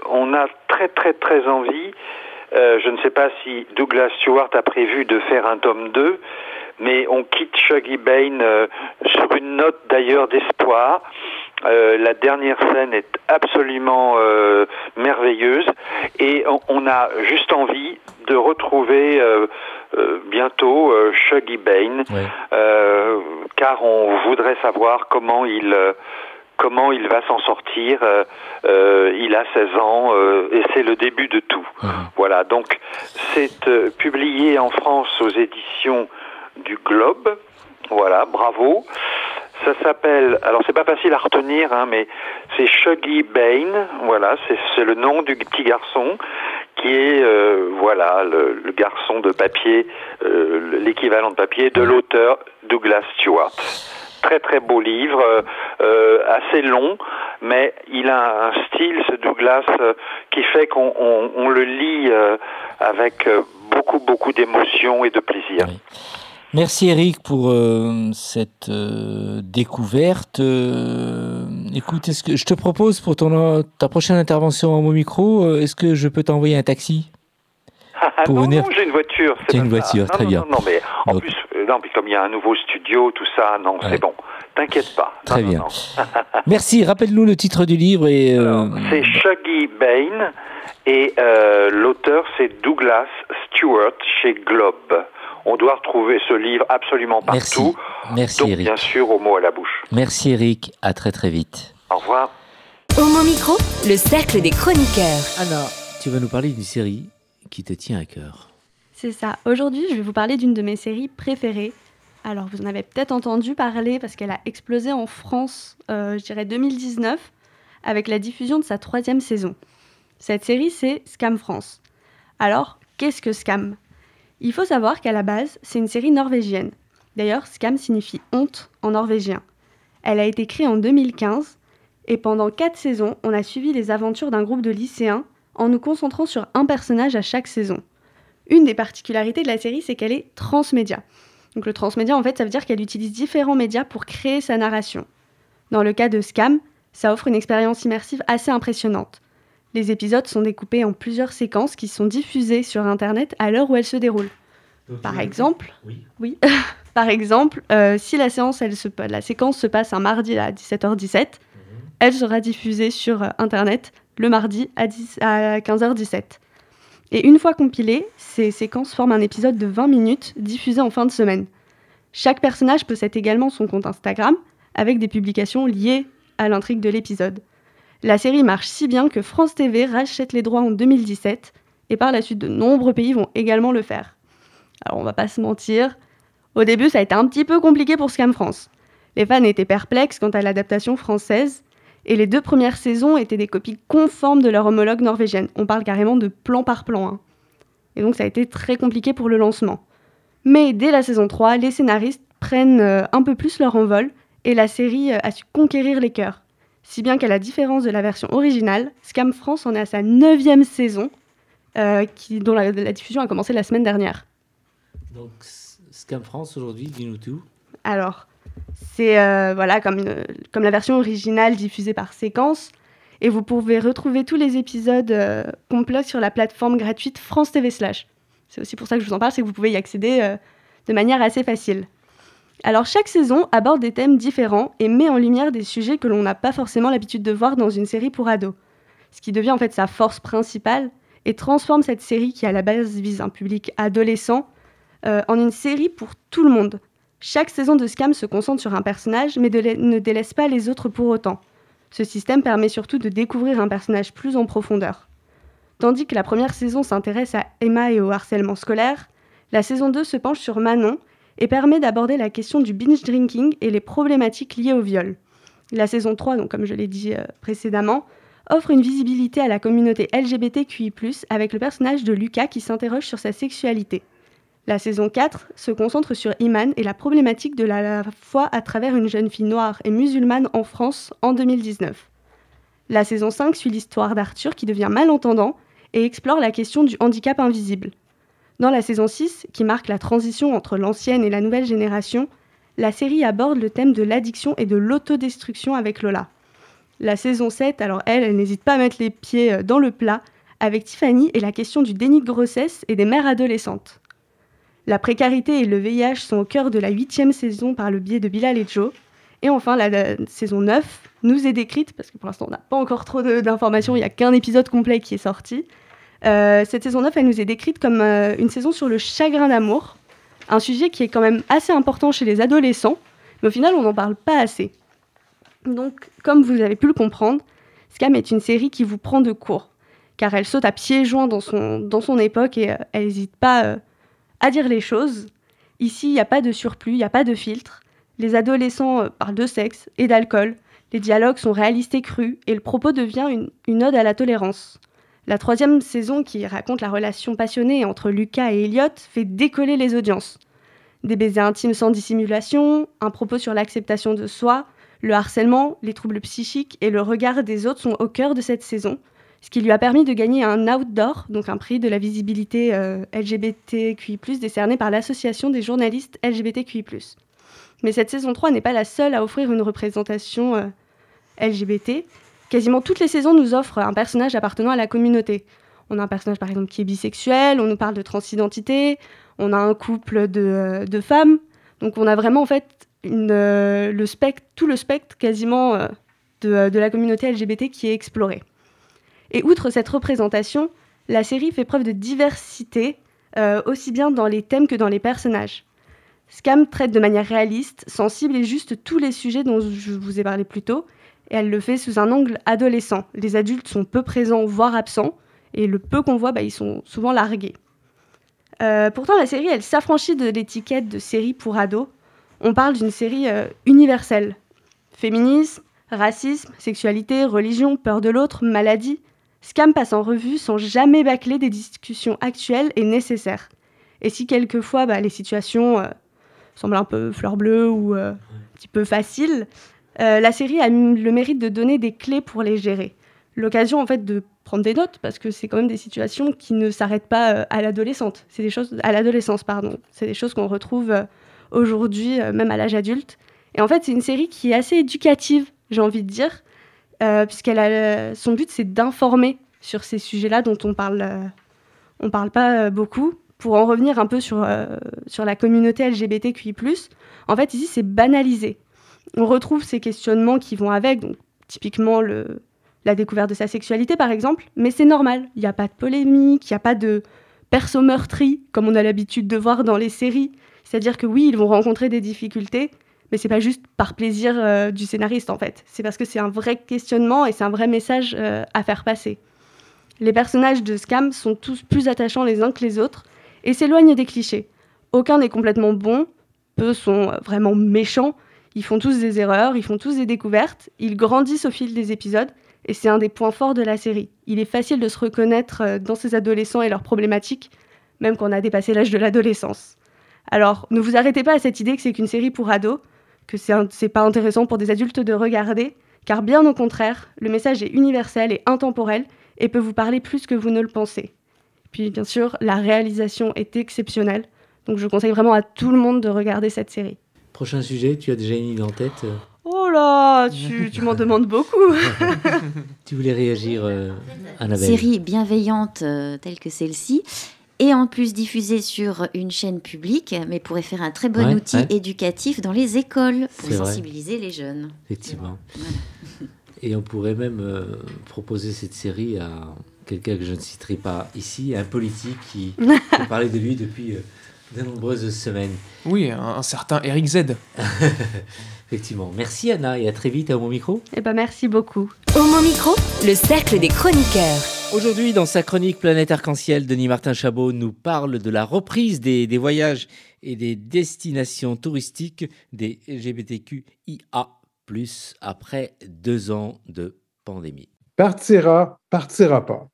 on a très très très envie. Je ne sais pas si Douglas Stewart a prévu de faire un tome 2, mais on quitte Shuggy Bain sur une note d'ailleurs d'espoir. Euh, la dernière scène est absolument euh, merveilleuse et on, a juste envie de retrouver euh, bientôt Shuggy Bain car on voudrait savoir comment il comment il va s'en sortir. il a 16 ans et c'est le début de tout. Mhm. Voilà, donc c'est publié en France aux éditions du Globe. Voilà, bravo. Ça s'appelle, alors c'est pas facile à retenir, hein, mais c'est Shuggy Bain, voilà, c'est le nom du petit garçon qui est, euh, voilà, le, garçon de papier, euh, l'équivalent de papier de l'auteur Douglas Stewart. Très très beau livre, euh, assez long, mais il a un style, ce Douglas, qui fait qu'on le lit avec beaucoup beaucoup d'émotion et de plaisir. Merci Eric pour euh, cette euh, découverte. Euh, écoute, est-ce que je te propose pour ton, ta prochaine intervention en mon micro, est-ce que je peux t'envoyer un taxi pour non, non j'ai une voiture. J'ai une voiture, très bien. Non, mais en plus, non, puis comme il y a un nouveau studio, tout ça, non, c'est bon. T'inquiète pas. Très bien. Merci. Rappelle-nous le titre du livre et. C'est Shuggy Bain et l'auteur c'est Douglas Stewart chez Globe. On doit retrouver ce livre absolument partout. Merci. Merci bien sûr au mot à la bouche. Merci Eric, à très très vite. Au revoir. Homo Micro, le cercle des chroniqueurs. Alors, tu vas nous parler d'une série qui te tient à cœur. C'est ça. Aujourd'hui, je vais vous parler d'une de mes séries préférées. Alors, vous en avez peut-être entendu parler parce qu'elle a explosé en France, euh, je dirais 2019, avec la diffusion de sa troisième saison. Cette série, c'est Scam France. Alors, qu'est-ce que Scam? Il faut savoir qu'à la base, c'est une série norvégienne. D'ailleurs, Scam signifie honte en norvégien. Elle a été créée en 2015 et pendant quatre saisons, on a suivi les aventures d'un groupe de lycéens en nous concentrant sur un personnage à chaque saison. Une des particularités de la série, c'est qu'elle est transmédia. Donc le transmédia, en fait, ça veut dire qu'elle utilise différents médias pour créer sa narration. Dans le cas de Scam, ça offre une expérience immersive assez impressionnante. Les épisodes sont découpés en plusieurs séquences qui sont diffusées sur Internet à l'heure où elles se déroulent. Par exemple, oui. Par exemple, euh, si la, séance, elle se, la séquence se passe un mardi à 17h17, mhm. elle sera diffusée sur euh, Internet le mardi à, à 15h17. Et une fois compilées, ces séquences forment un épisode de 20 minutes diffusé en fin de semaine. Chaque personnage possède également son compte Instagram avec des publications liées à l'intrigue de l'épisode. La série marche si bien que France TV rachète les droits en 2017 et par la suite de nombreux pays vont également le faire. Alors on va pas se mentir, au début ça a été un petit peu compliqué pour Scam France. Les fans étaient perplexes quant à l'adaptation française et les deux premières saisons étaient des copies conformes de leur homologue norvégienne. On parle carrément de plan par plan. Hein. Et donc ça a été très compliqué pour le lancement. Mais dès la saison 3, les scénaristes prennent euh, un peu plus leur envol et la série euh, a su conquérir les cœurs. Si bien qu'à la différence de la version originale, Scam France en est à sa neuvième saison, euh, qui, dont la, diffusion a commencé la semaine dernière. Donc Scam France aujourd'hui, dis-nous tout. Alors, c'est euh, voilà comme, comme la version originale diffusée par séquence. Et vous pouvez retrouver tous les épisodes euh, complets sur la plateforme gratuite France TV Slash. C'est aussi pour ça que je vous en parle, c'est que vous pouvez y accéder euh, de manière assez facile. Alors chaque saison aborde des thèmes différents et met en lumière des sujets que l'on n'a pas forcément l'habitude de voir dans une série pour ados. Ce qui devient en fait sa force principale et transforme cette série qui à la base vise un public adolescent en une série pour tout le monde, chaque saison de Scam se concentre sur un personnage, mais ne délaisse pas les autres pour autant. Ce système permet surtout de découvrir un personnage plus en profondeur. Tandis que la première saison s'intéresse à Emma et au harcèlement scolaire, la saison 2 se penche sur Manon et permet d'aborder la question du binge drinking et les problématiques liées au viol. La saison 3, donc comme je l'ai dit euh, précédemment, offre une visibilité à la communauté LGBTQI+, avec le personnage de Lucas qui s'interroge sur sa sexualité. La saison 4 se concentre sur Iman et la problématique de la foi à travers une jeune fille noire et musulmane en France en 2019. La saison 5 suit l'histoire d'Arthur qui devient malentendant et explore la question du handicap invisible. Dans la saison 6, qui marque la transition entre l'ancienne et la nouvelle génération, la série aborde le thème de l'addiction et de l'autodestruction avec Lola. La saison 7, alors elle, elle n'hésite pas à mettre les pieds euh, dans le plat avec Tiffany et la question du déni de grossesse et des mères adolescentes. La précarité et le VIH sont au cœur de la huitième saison par le biais de Bilal et Joe. Et enfin, la, saison 9 nous est décrite, parce que pour l'instant on n'a pas encore trop d'informations, il n'y a qu'un épisode complet qui est sorti. Euh, cette saison 9, elle nous est décrite comme euh, une saison sur le chagrin d'amour, un sujet qui est quand même assez important chez les adolescents, mais au final on n'en parle pas assez. Donc, comme vous avez pu le comprendre, Scam est une série qui vous prend de court, car elle saute à pieds joints dans son, dans son époque et euh, elle n'hésite pas à dire les choses. Ici, il n'y a pas de surplus, il n'y a pas de filtre. Les adolescents euh, parlent de sexe et d'alcool. Les dialogues sont réalistes et crus, et le propos devient une, une ode à la tolérance. La troisième saison, qui raconte la relation passionnée entre Lucas et Elliot, fait décoller les audiences. Des baisers intimes sans dissimulation, un propos sur l'acceptation de soi, le harcèlement, les troubles psychiques et le regard des autres sont au cœur de cette saison, ce qui lui a permis de gagner un Outdoor, donc un prix de la visibilité euh, LGBTQI+, décerné par l'Association des journalistes LGBTQI+. Mais cette saison 3 n'est pas la seule à offrir une représentation euh, LGBT. Quasiment toutes les saisons nous offrent un personnage appartenant à la communauté. On a un personnage par exemple qui est bisexuel, on nous parle de transidentité, on a un couple de, euh, femmes. Donc on a vraiment en fait une, le spectre, tout le spectre quasiment de la communauté LGBT qui est exploré. Et outre cette représentation, la série fait preuve de diversité, euh, aussi bien dans les thèmes que dans les personnages. Scam traite de manière réaliste, sensible et juste tous les sujets dont je vous ai parlé plus tôt, et elle le fait sous un angle adolescent. Les adultes sont peu présents, voire absents, et le peu qu'on voit, bah, ils sont souvent largués. Euh, pourtant, la série, elle s'affranchit de l'étiquette de série pour ados. On parle d'une série euh, universelle. Féminisme, racisme, sexualité, religion, peur de l'autre, maladie, Scam passe en revue sans jamais bâcler des discussions actuelles et nécessaires. Et si quelquefois bah, les situations euh, semblent un peu fleur bleue ou euh, un petit peu faciles, euh, la série a le mérite de donner des clés pour les gérer. l'occasion en fait de prendre des notes parce que c'est quand même des situations qui ne s'arrêtent pas à l'adolescente. C'est des choses à l'adolescence pardon. C'est des choses qu'on retrouve aujourd'hui même à l'âge adulte. Et en fait, c'est une série qui est assez éducative, j'ai envie de dire, puisqu'elle a son but c'est d'informer sur ces sujets-là dont on parle on parle pas beaucoup. Pour en revenir un peu sur, sur la communauté LGBTQI+, en fait, ici, c'est banalisé. On retrouve ces questionnements qui vont avec, donc typiquement la découverte de sa sexualité par exemple, mais c'est normal, il n'y a pas de polémique, il n'y a pas de perso meurtri comme on a l'habitude de voir dans les séries. C'est-à-dire que oui, ils vont rencontrer des difficultés, mais c'est pas juste par plaisir euh, du scénariste en fait. C'est parce que c'est un vrai questionnement et c'est un vrai message euh, à faire passer. Les personnages de Scam sont tous plus attachants les uns que les autres et s'éloignent des clichés. Aucun n'est complètement bon, peu sont vraiment méchants, ils font tous des erreurs, ils font tous des découvertes, ils grandissent au fil des épisodes, et c'est un des points forts de la série. Il est facile de se reconnaître euh, dans ces adolescents et leurs problématiques, même quand on a dépassé l'âge de l'adolescence. Alors, ne vous arrêtez pas à cette idée que c'est qu'une série pour ados, que c'est pas intéressant pour des adultes de regarder, car bien au contraire, le message est universel et intemporel et peut vous parler plus que vous ne le pensez. Puis bien sûr, la réalisation est exceptionnelle, donc je conseille vraiment à tout le monde de regarder cette série. Prochain sujet, tu as déjà une idée en tête euh Oh là, tu, m'en demandes beaucoup. tu voulais réagir, euh, Annabelle Série bienveillante euh, telle que celle-ci, et en plus diffusée sur une chaîne publique, mais pourrait faire un très bon outil éducatif dans les écoles pour sensibiliser les jeunes. Effectivement. Et on pourrait même proposer cette série à quelqu'un que je ne citerai pas ici, un politique qui parlait de lui depuis de nombreuses semaines. Oui, un, certain Eric Z. Effectivement. Merci Anna et à très vite à mon micro. Eh ben merci beaucoup. Au mon micro, le cercle des chroniqueurs. Aujourd'hui, dans sa chronique Planète Arc-en-Ciel, Denis Martin Chabot nous parle de la reprise des, des voyages et des destinations touristiques des LGBTQIA, après deux ans de pandémie. Partira, partira pas.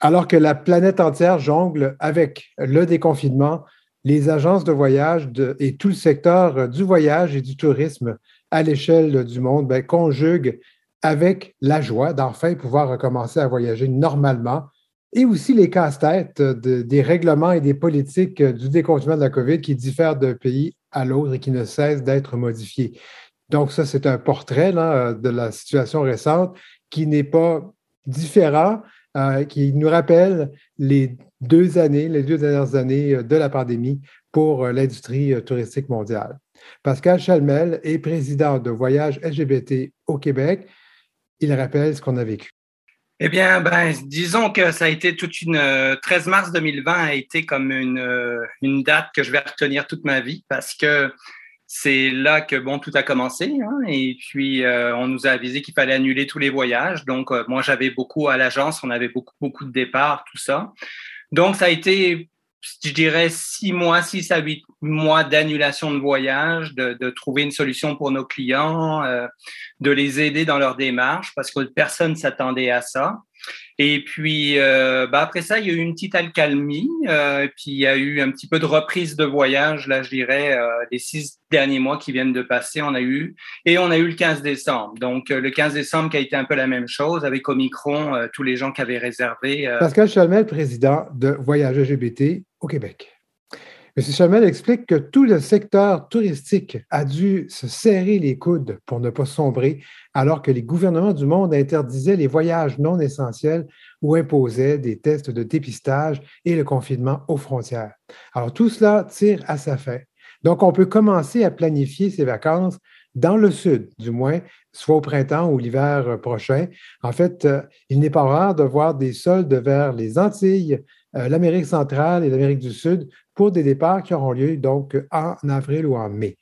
Alors que la planète entière jongle avec le déconfinement, les agences de voyage et tout le secteur euh, du voyage et du tourisme à l'échelle du monde ben, conjuguent avec la joie d'enfin pouvoir recommencer à voyager normalement et aussi les casse-têtes des règlements et des politiques du déconfinement de la COVID qui diffèrent d'un pays à l'autre et qui ne cessent d'être modifiés. Donc ça, c'est un portrait de la situation récente qui n'est pas différent, euh, qui nous rappelle les deux années, les deux dernières années euh, de la pandémie pour euh, l'industrie touristique mondiale. Pascal Chalmel est président de Voyage LGBT au Québec. Il rappelle ce qu'on a vécu. Eh bien, ben, disons que ça a été toute une. 13 mars 2020 a été comme une, une date que je vais retenir toute ma vie parce que c'est là que bon tout a commencé hein, et puis euh, on nous a avisé qu'il fallait annuler tous les voyages. Donc euh, moi j'avais beaucoup à l'agence, on avait beaucoup beaucoup de départs, tout ça. Donc ça a été je dirais six mois, six à huit mois d'annulation de voyage, de, de, trouver une solution pour nos clients, euh, de les aider dans leur démarche parce que personne s'attendait à ça. Et puis, euh, bah après ça, il y a eu une petite alcalmie, euh, puis il y a eu un petit peu de reprise de voyage, là, je dirais, euh, les six derniers mois qui viennent de passer, on a eu, et on a eu le 15 décembre. Donc, le 15 décembre qui a été un peu la même chose, avec Omicron, tous les gens qui avaient réservé. Pascal Chalmel, président de Voyage LGBT au Québec. M. Chamel explique que tout le secteur touristique a dû se serrer les coudes pour ne pas sombrer, alors que les gouvernements du monde interdisaient les voyages non essentiels ou imposaient des tests de dépistage et le confinement aux frontières. Alors tout cela tire à sa fin. Donc on peut commencer à planifier ses vacances dans le sud, du moins, soit au printemps ou l'hiver prochain. En fait, euh, il n'est pas rare de voir des soldes vers les Antilles, l'Amérique centrale et l'Amérique du Sud pour des départs qui auront lieu donc en avril ou en mai.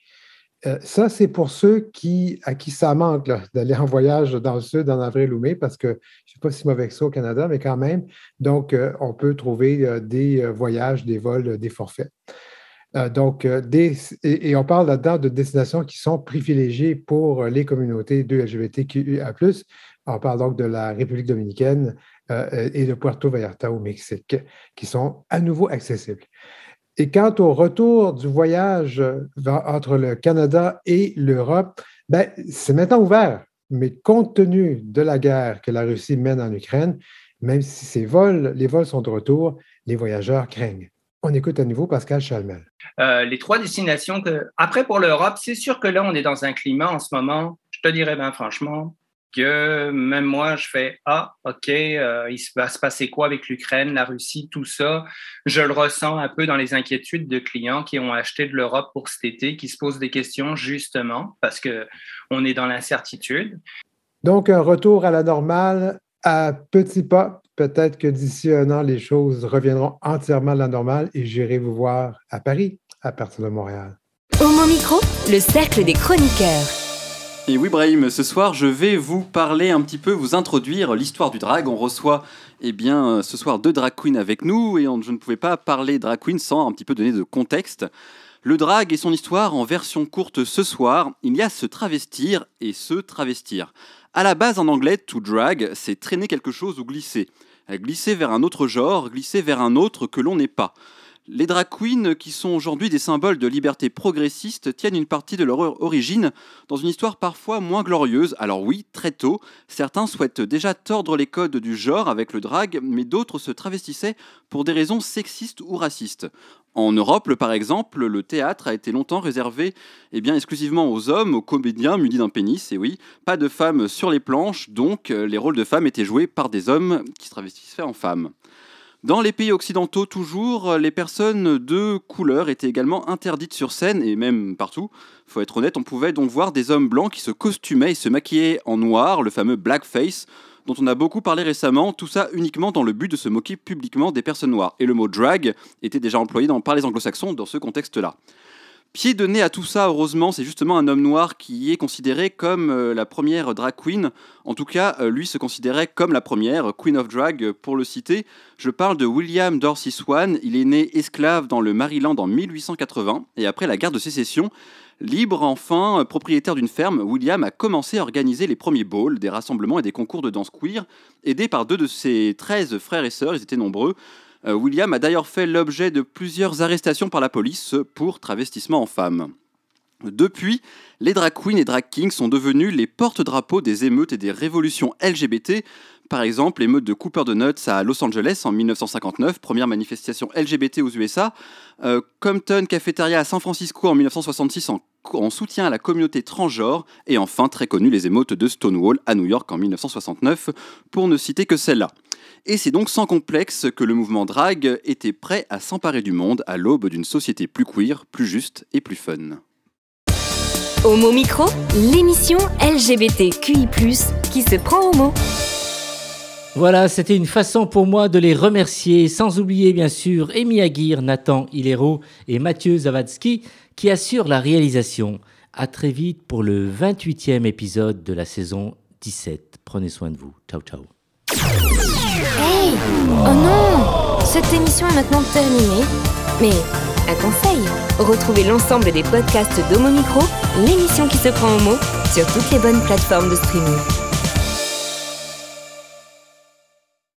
Euh, ça, c'est pour ceux qui, à qui ça manque d'aller en voyage dans le sud en avril ou mai, parce que je ne sais pas si mauvais que ça au Canada, mais quand même, donc euh, on peut trouver des voyages, des vols, des forfaits. donc, des, et, on parle là-dedans de destinations qui sont privilégiées pour les communautés de LGBTQIA. On parle donc de la République dominicaine, euh, et de Puerto Vallarta au Mexique, qui sont à nouveau accessibles. Et quant au retour du voyage entre le Canada et l'Europe, ben, c'est maintenant ouvert. mais compte tenu de la guerre que la Russie mène en Ukraine, même si ces vols, les vols sont de retour, les voyageurs craignent. On écoute à nouveau Pascal Chalmel. Euh, les trois destinations que. Après, pour l'Europe, c'est sûr que là, on est dans un climat en ce moment, je te dirais bien franchement, que même moi, je fais Ah, OK, euh, il va se passer quoi avec l'Ukraine, la Russie, tout ça? Je le ressens un peu dans les inquiétudes de clients qui ont acheté de l'Europe pour cet été, qui se posent des questions justement parce qu'on est dans l'incertitude. Donc, un retour à la normale à petits pas. Peut-être que d'ici un an, les choses reviendront entièrement à la normale et j'irai vous voir à Paris, à partir de Montréal. Homo Micro, le cercle des chroniqueurs. Et oui, Brahim, ce soir, je vais vous parler un petit peu, vous introduire l'histoire du drag. On reçoit, eh bien, ce soir deux drag queens avec nous et je ne pouvais pas parler drag queen sans un petit peu donner de contexte. Le drag et son histoire en version courte ce soir, il y a se travestir et se travestir. À la base, en anglais, to drag, c'est traîner quelque chose ou glisser. Glisser vers un autre genre, glisser vers un autre que l'on n'est pas. Les drag queens, qui sont aujourd'hui des symboles de liberté progressiste, tiennent une partie de leur origine dans une histoire parfois moins glorieuse. Alors oui, très tôt, certains souhaitent déjà tordre les codes du genre avec le drag, mais d'autres se travestissaient pour des raisons sexistes ou racistes. En Europe, par exemple, le théâtre a été longtemps réservé eh bien, exclusivement aux hommes, aux comédiens munis d'un pénis, et oui, pas de femmes sur les planches, donc les rôles de femmes étaient joués par des hommes qui se travestissaient en femmes. Dans les pays occidentaux, toujours, les personnes de couleur étaient également interdites sur scène et même partout. Faut être honnête, on pouvait donc voir des hommes blancs qui se costumaient et se maquillaient en noir, le fameux blackface, dont on a beaucoup parlé récemment, tout ça uniquement dans le but de se moquer publiquement des personnes noires. Et le mot drag était déjà employé dans, par les anglo-saxons dans ce contexte-là. Pied de nez à tout ça, heureusement, c'est justement un homme noir qui est considéré comme euh, la première drag queen. En tout cas, euh, lui se considérait comme la première, Queen of Drag pour le citer. Je parle de William Dorsey Swan. Il est né esclave dans le Maryland en 1880 et après la guerre de sécession, Libre enfin, euh, propriétaire d'une ferme, William a commencé à organiser les premiers balls, des rassemblements et des concours de danse queer, aidé par deux de ses 13 frères et sœurs, ils étaient nombreux. Euh, William a d'ailleurs fait l'objet de plusieurs arrestations par la police pour travestissement en femme. Depuis, les drag queens et drag kings sont devenus les porte-drapeaux des émeutes et des révolutions LGBT. Par exemple, l'émeute de Cooper Donuts à Los Angeles en 1959, première manifestation LGBT aux USA. Euh, Compton Cafeteria à San Francisco en 1966 en, en, soutien à la communauté transgenre. Et enfin, très connu, les émeutes de Stonewall à New York en 1969, pour ne citer que celle-là. Et c'est donc sans complexe que le mouvement drag était prêt à s'emparer du monde à l'aube d'une société plus queer, plus juste et plus fun. Homo Micro, l'émission LGBTQI+, qui se prend au mot. Voilà, c'était une façon pour moi de les remercier, sans oublier bien sûr Amy Aguirre, Nathan Hilero et Mathieu Zavadsky qui assurent la réalisation. À très vite pour le 28e épisode de la saison 17. Prenez soin de vous. Ciao ciao. Hey Oh non Cette émission est maintenant terminée. Mais un conseil retrouvez l'ensemble des podcasts d'Homo Micro, l'émission qui se prend au mot, sur toutes les bonnes plateformes de streaming.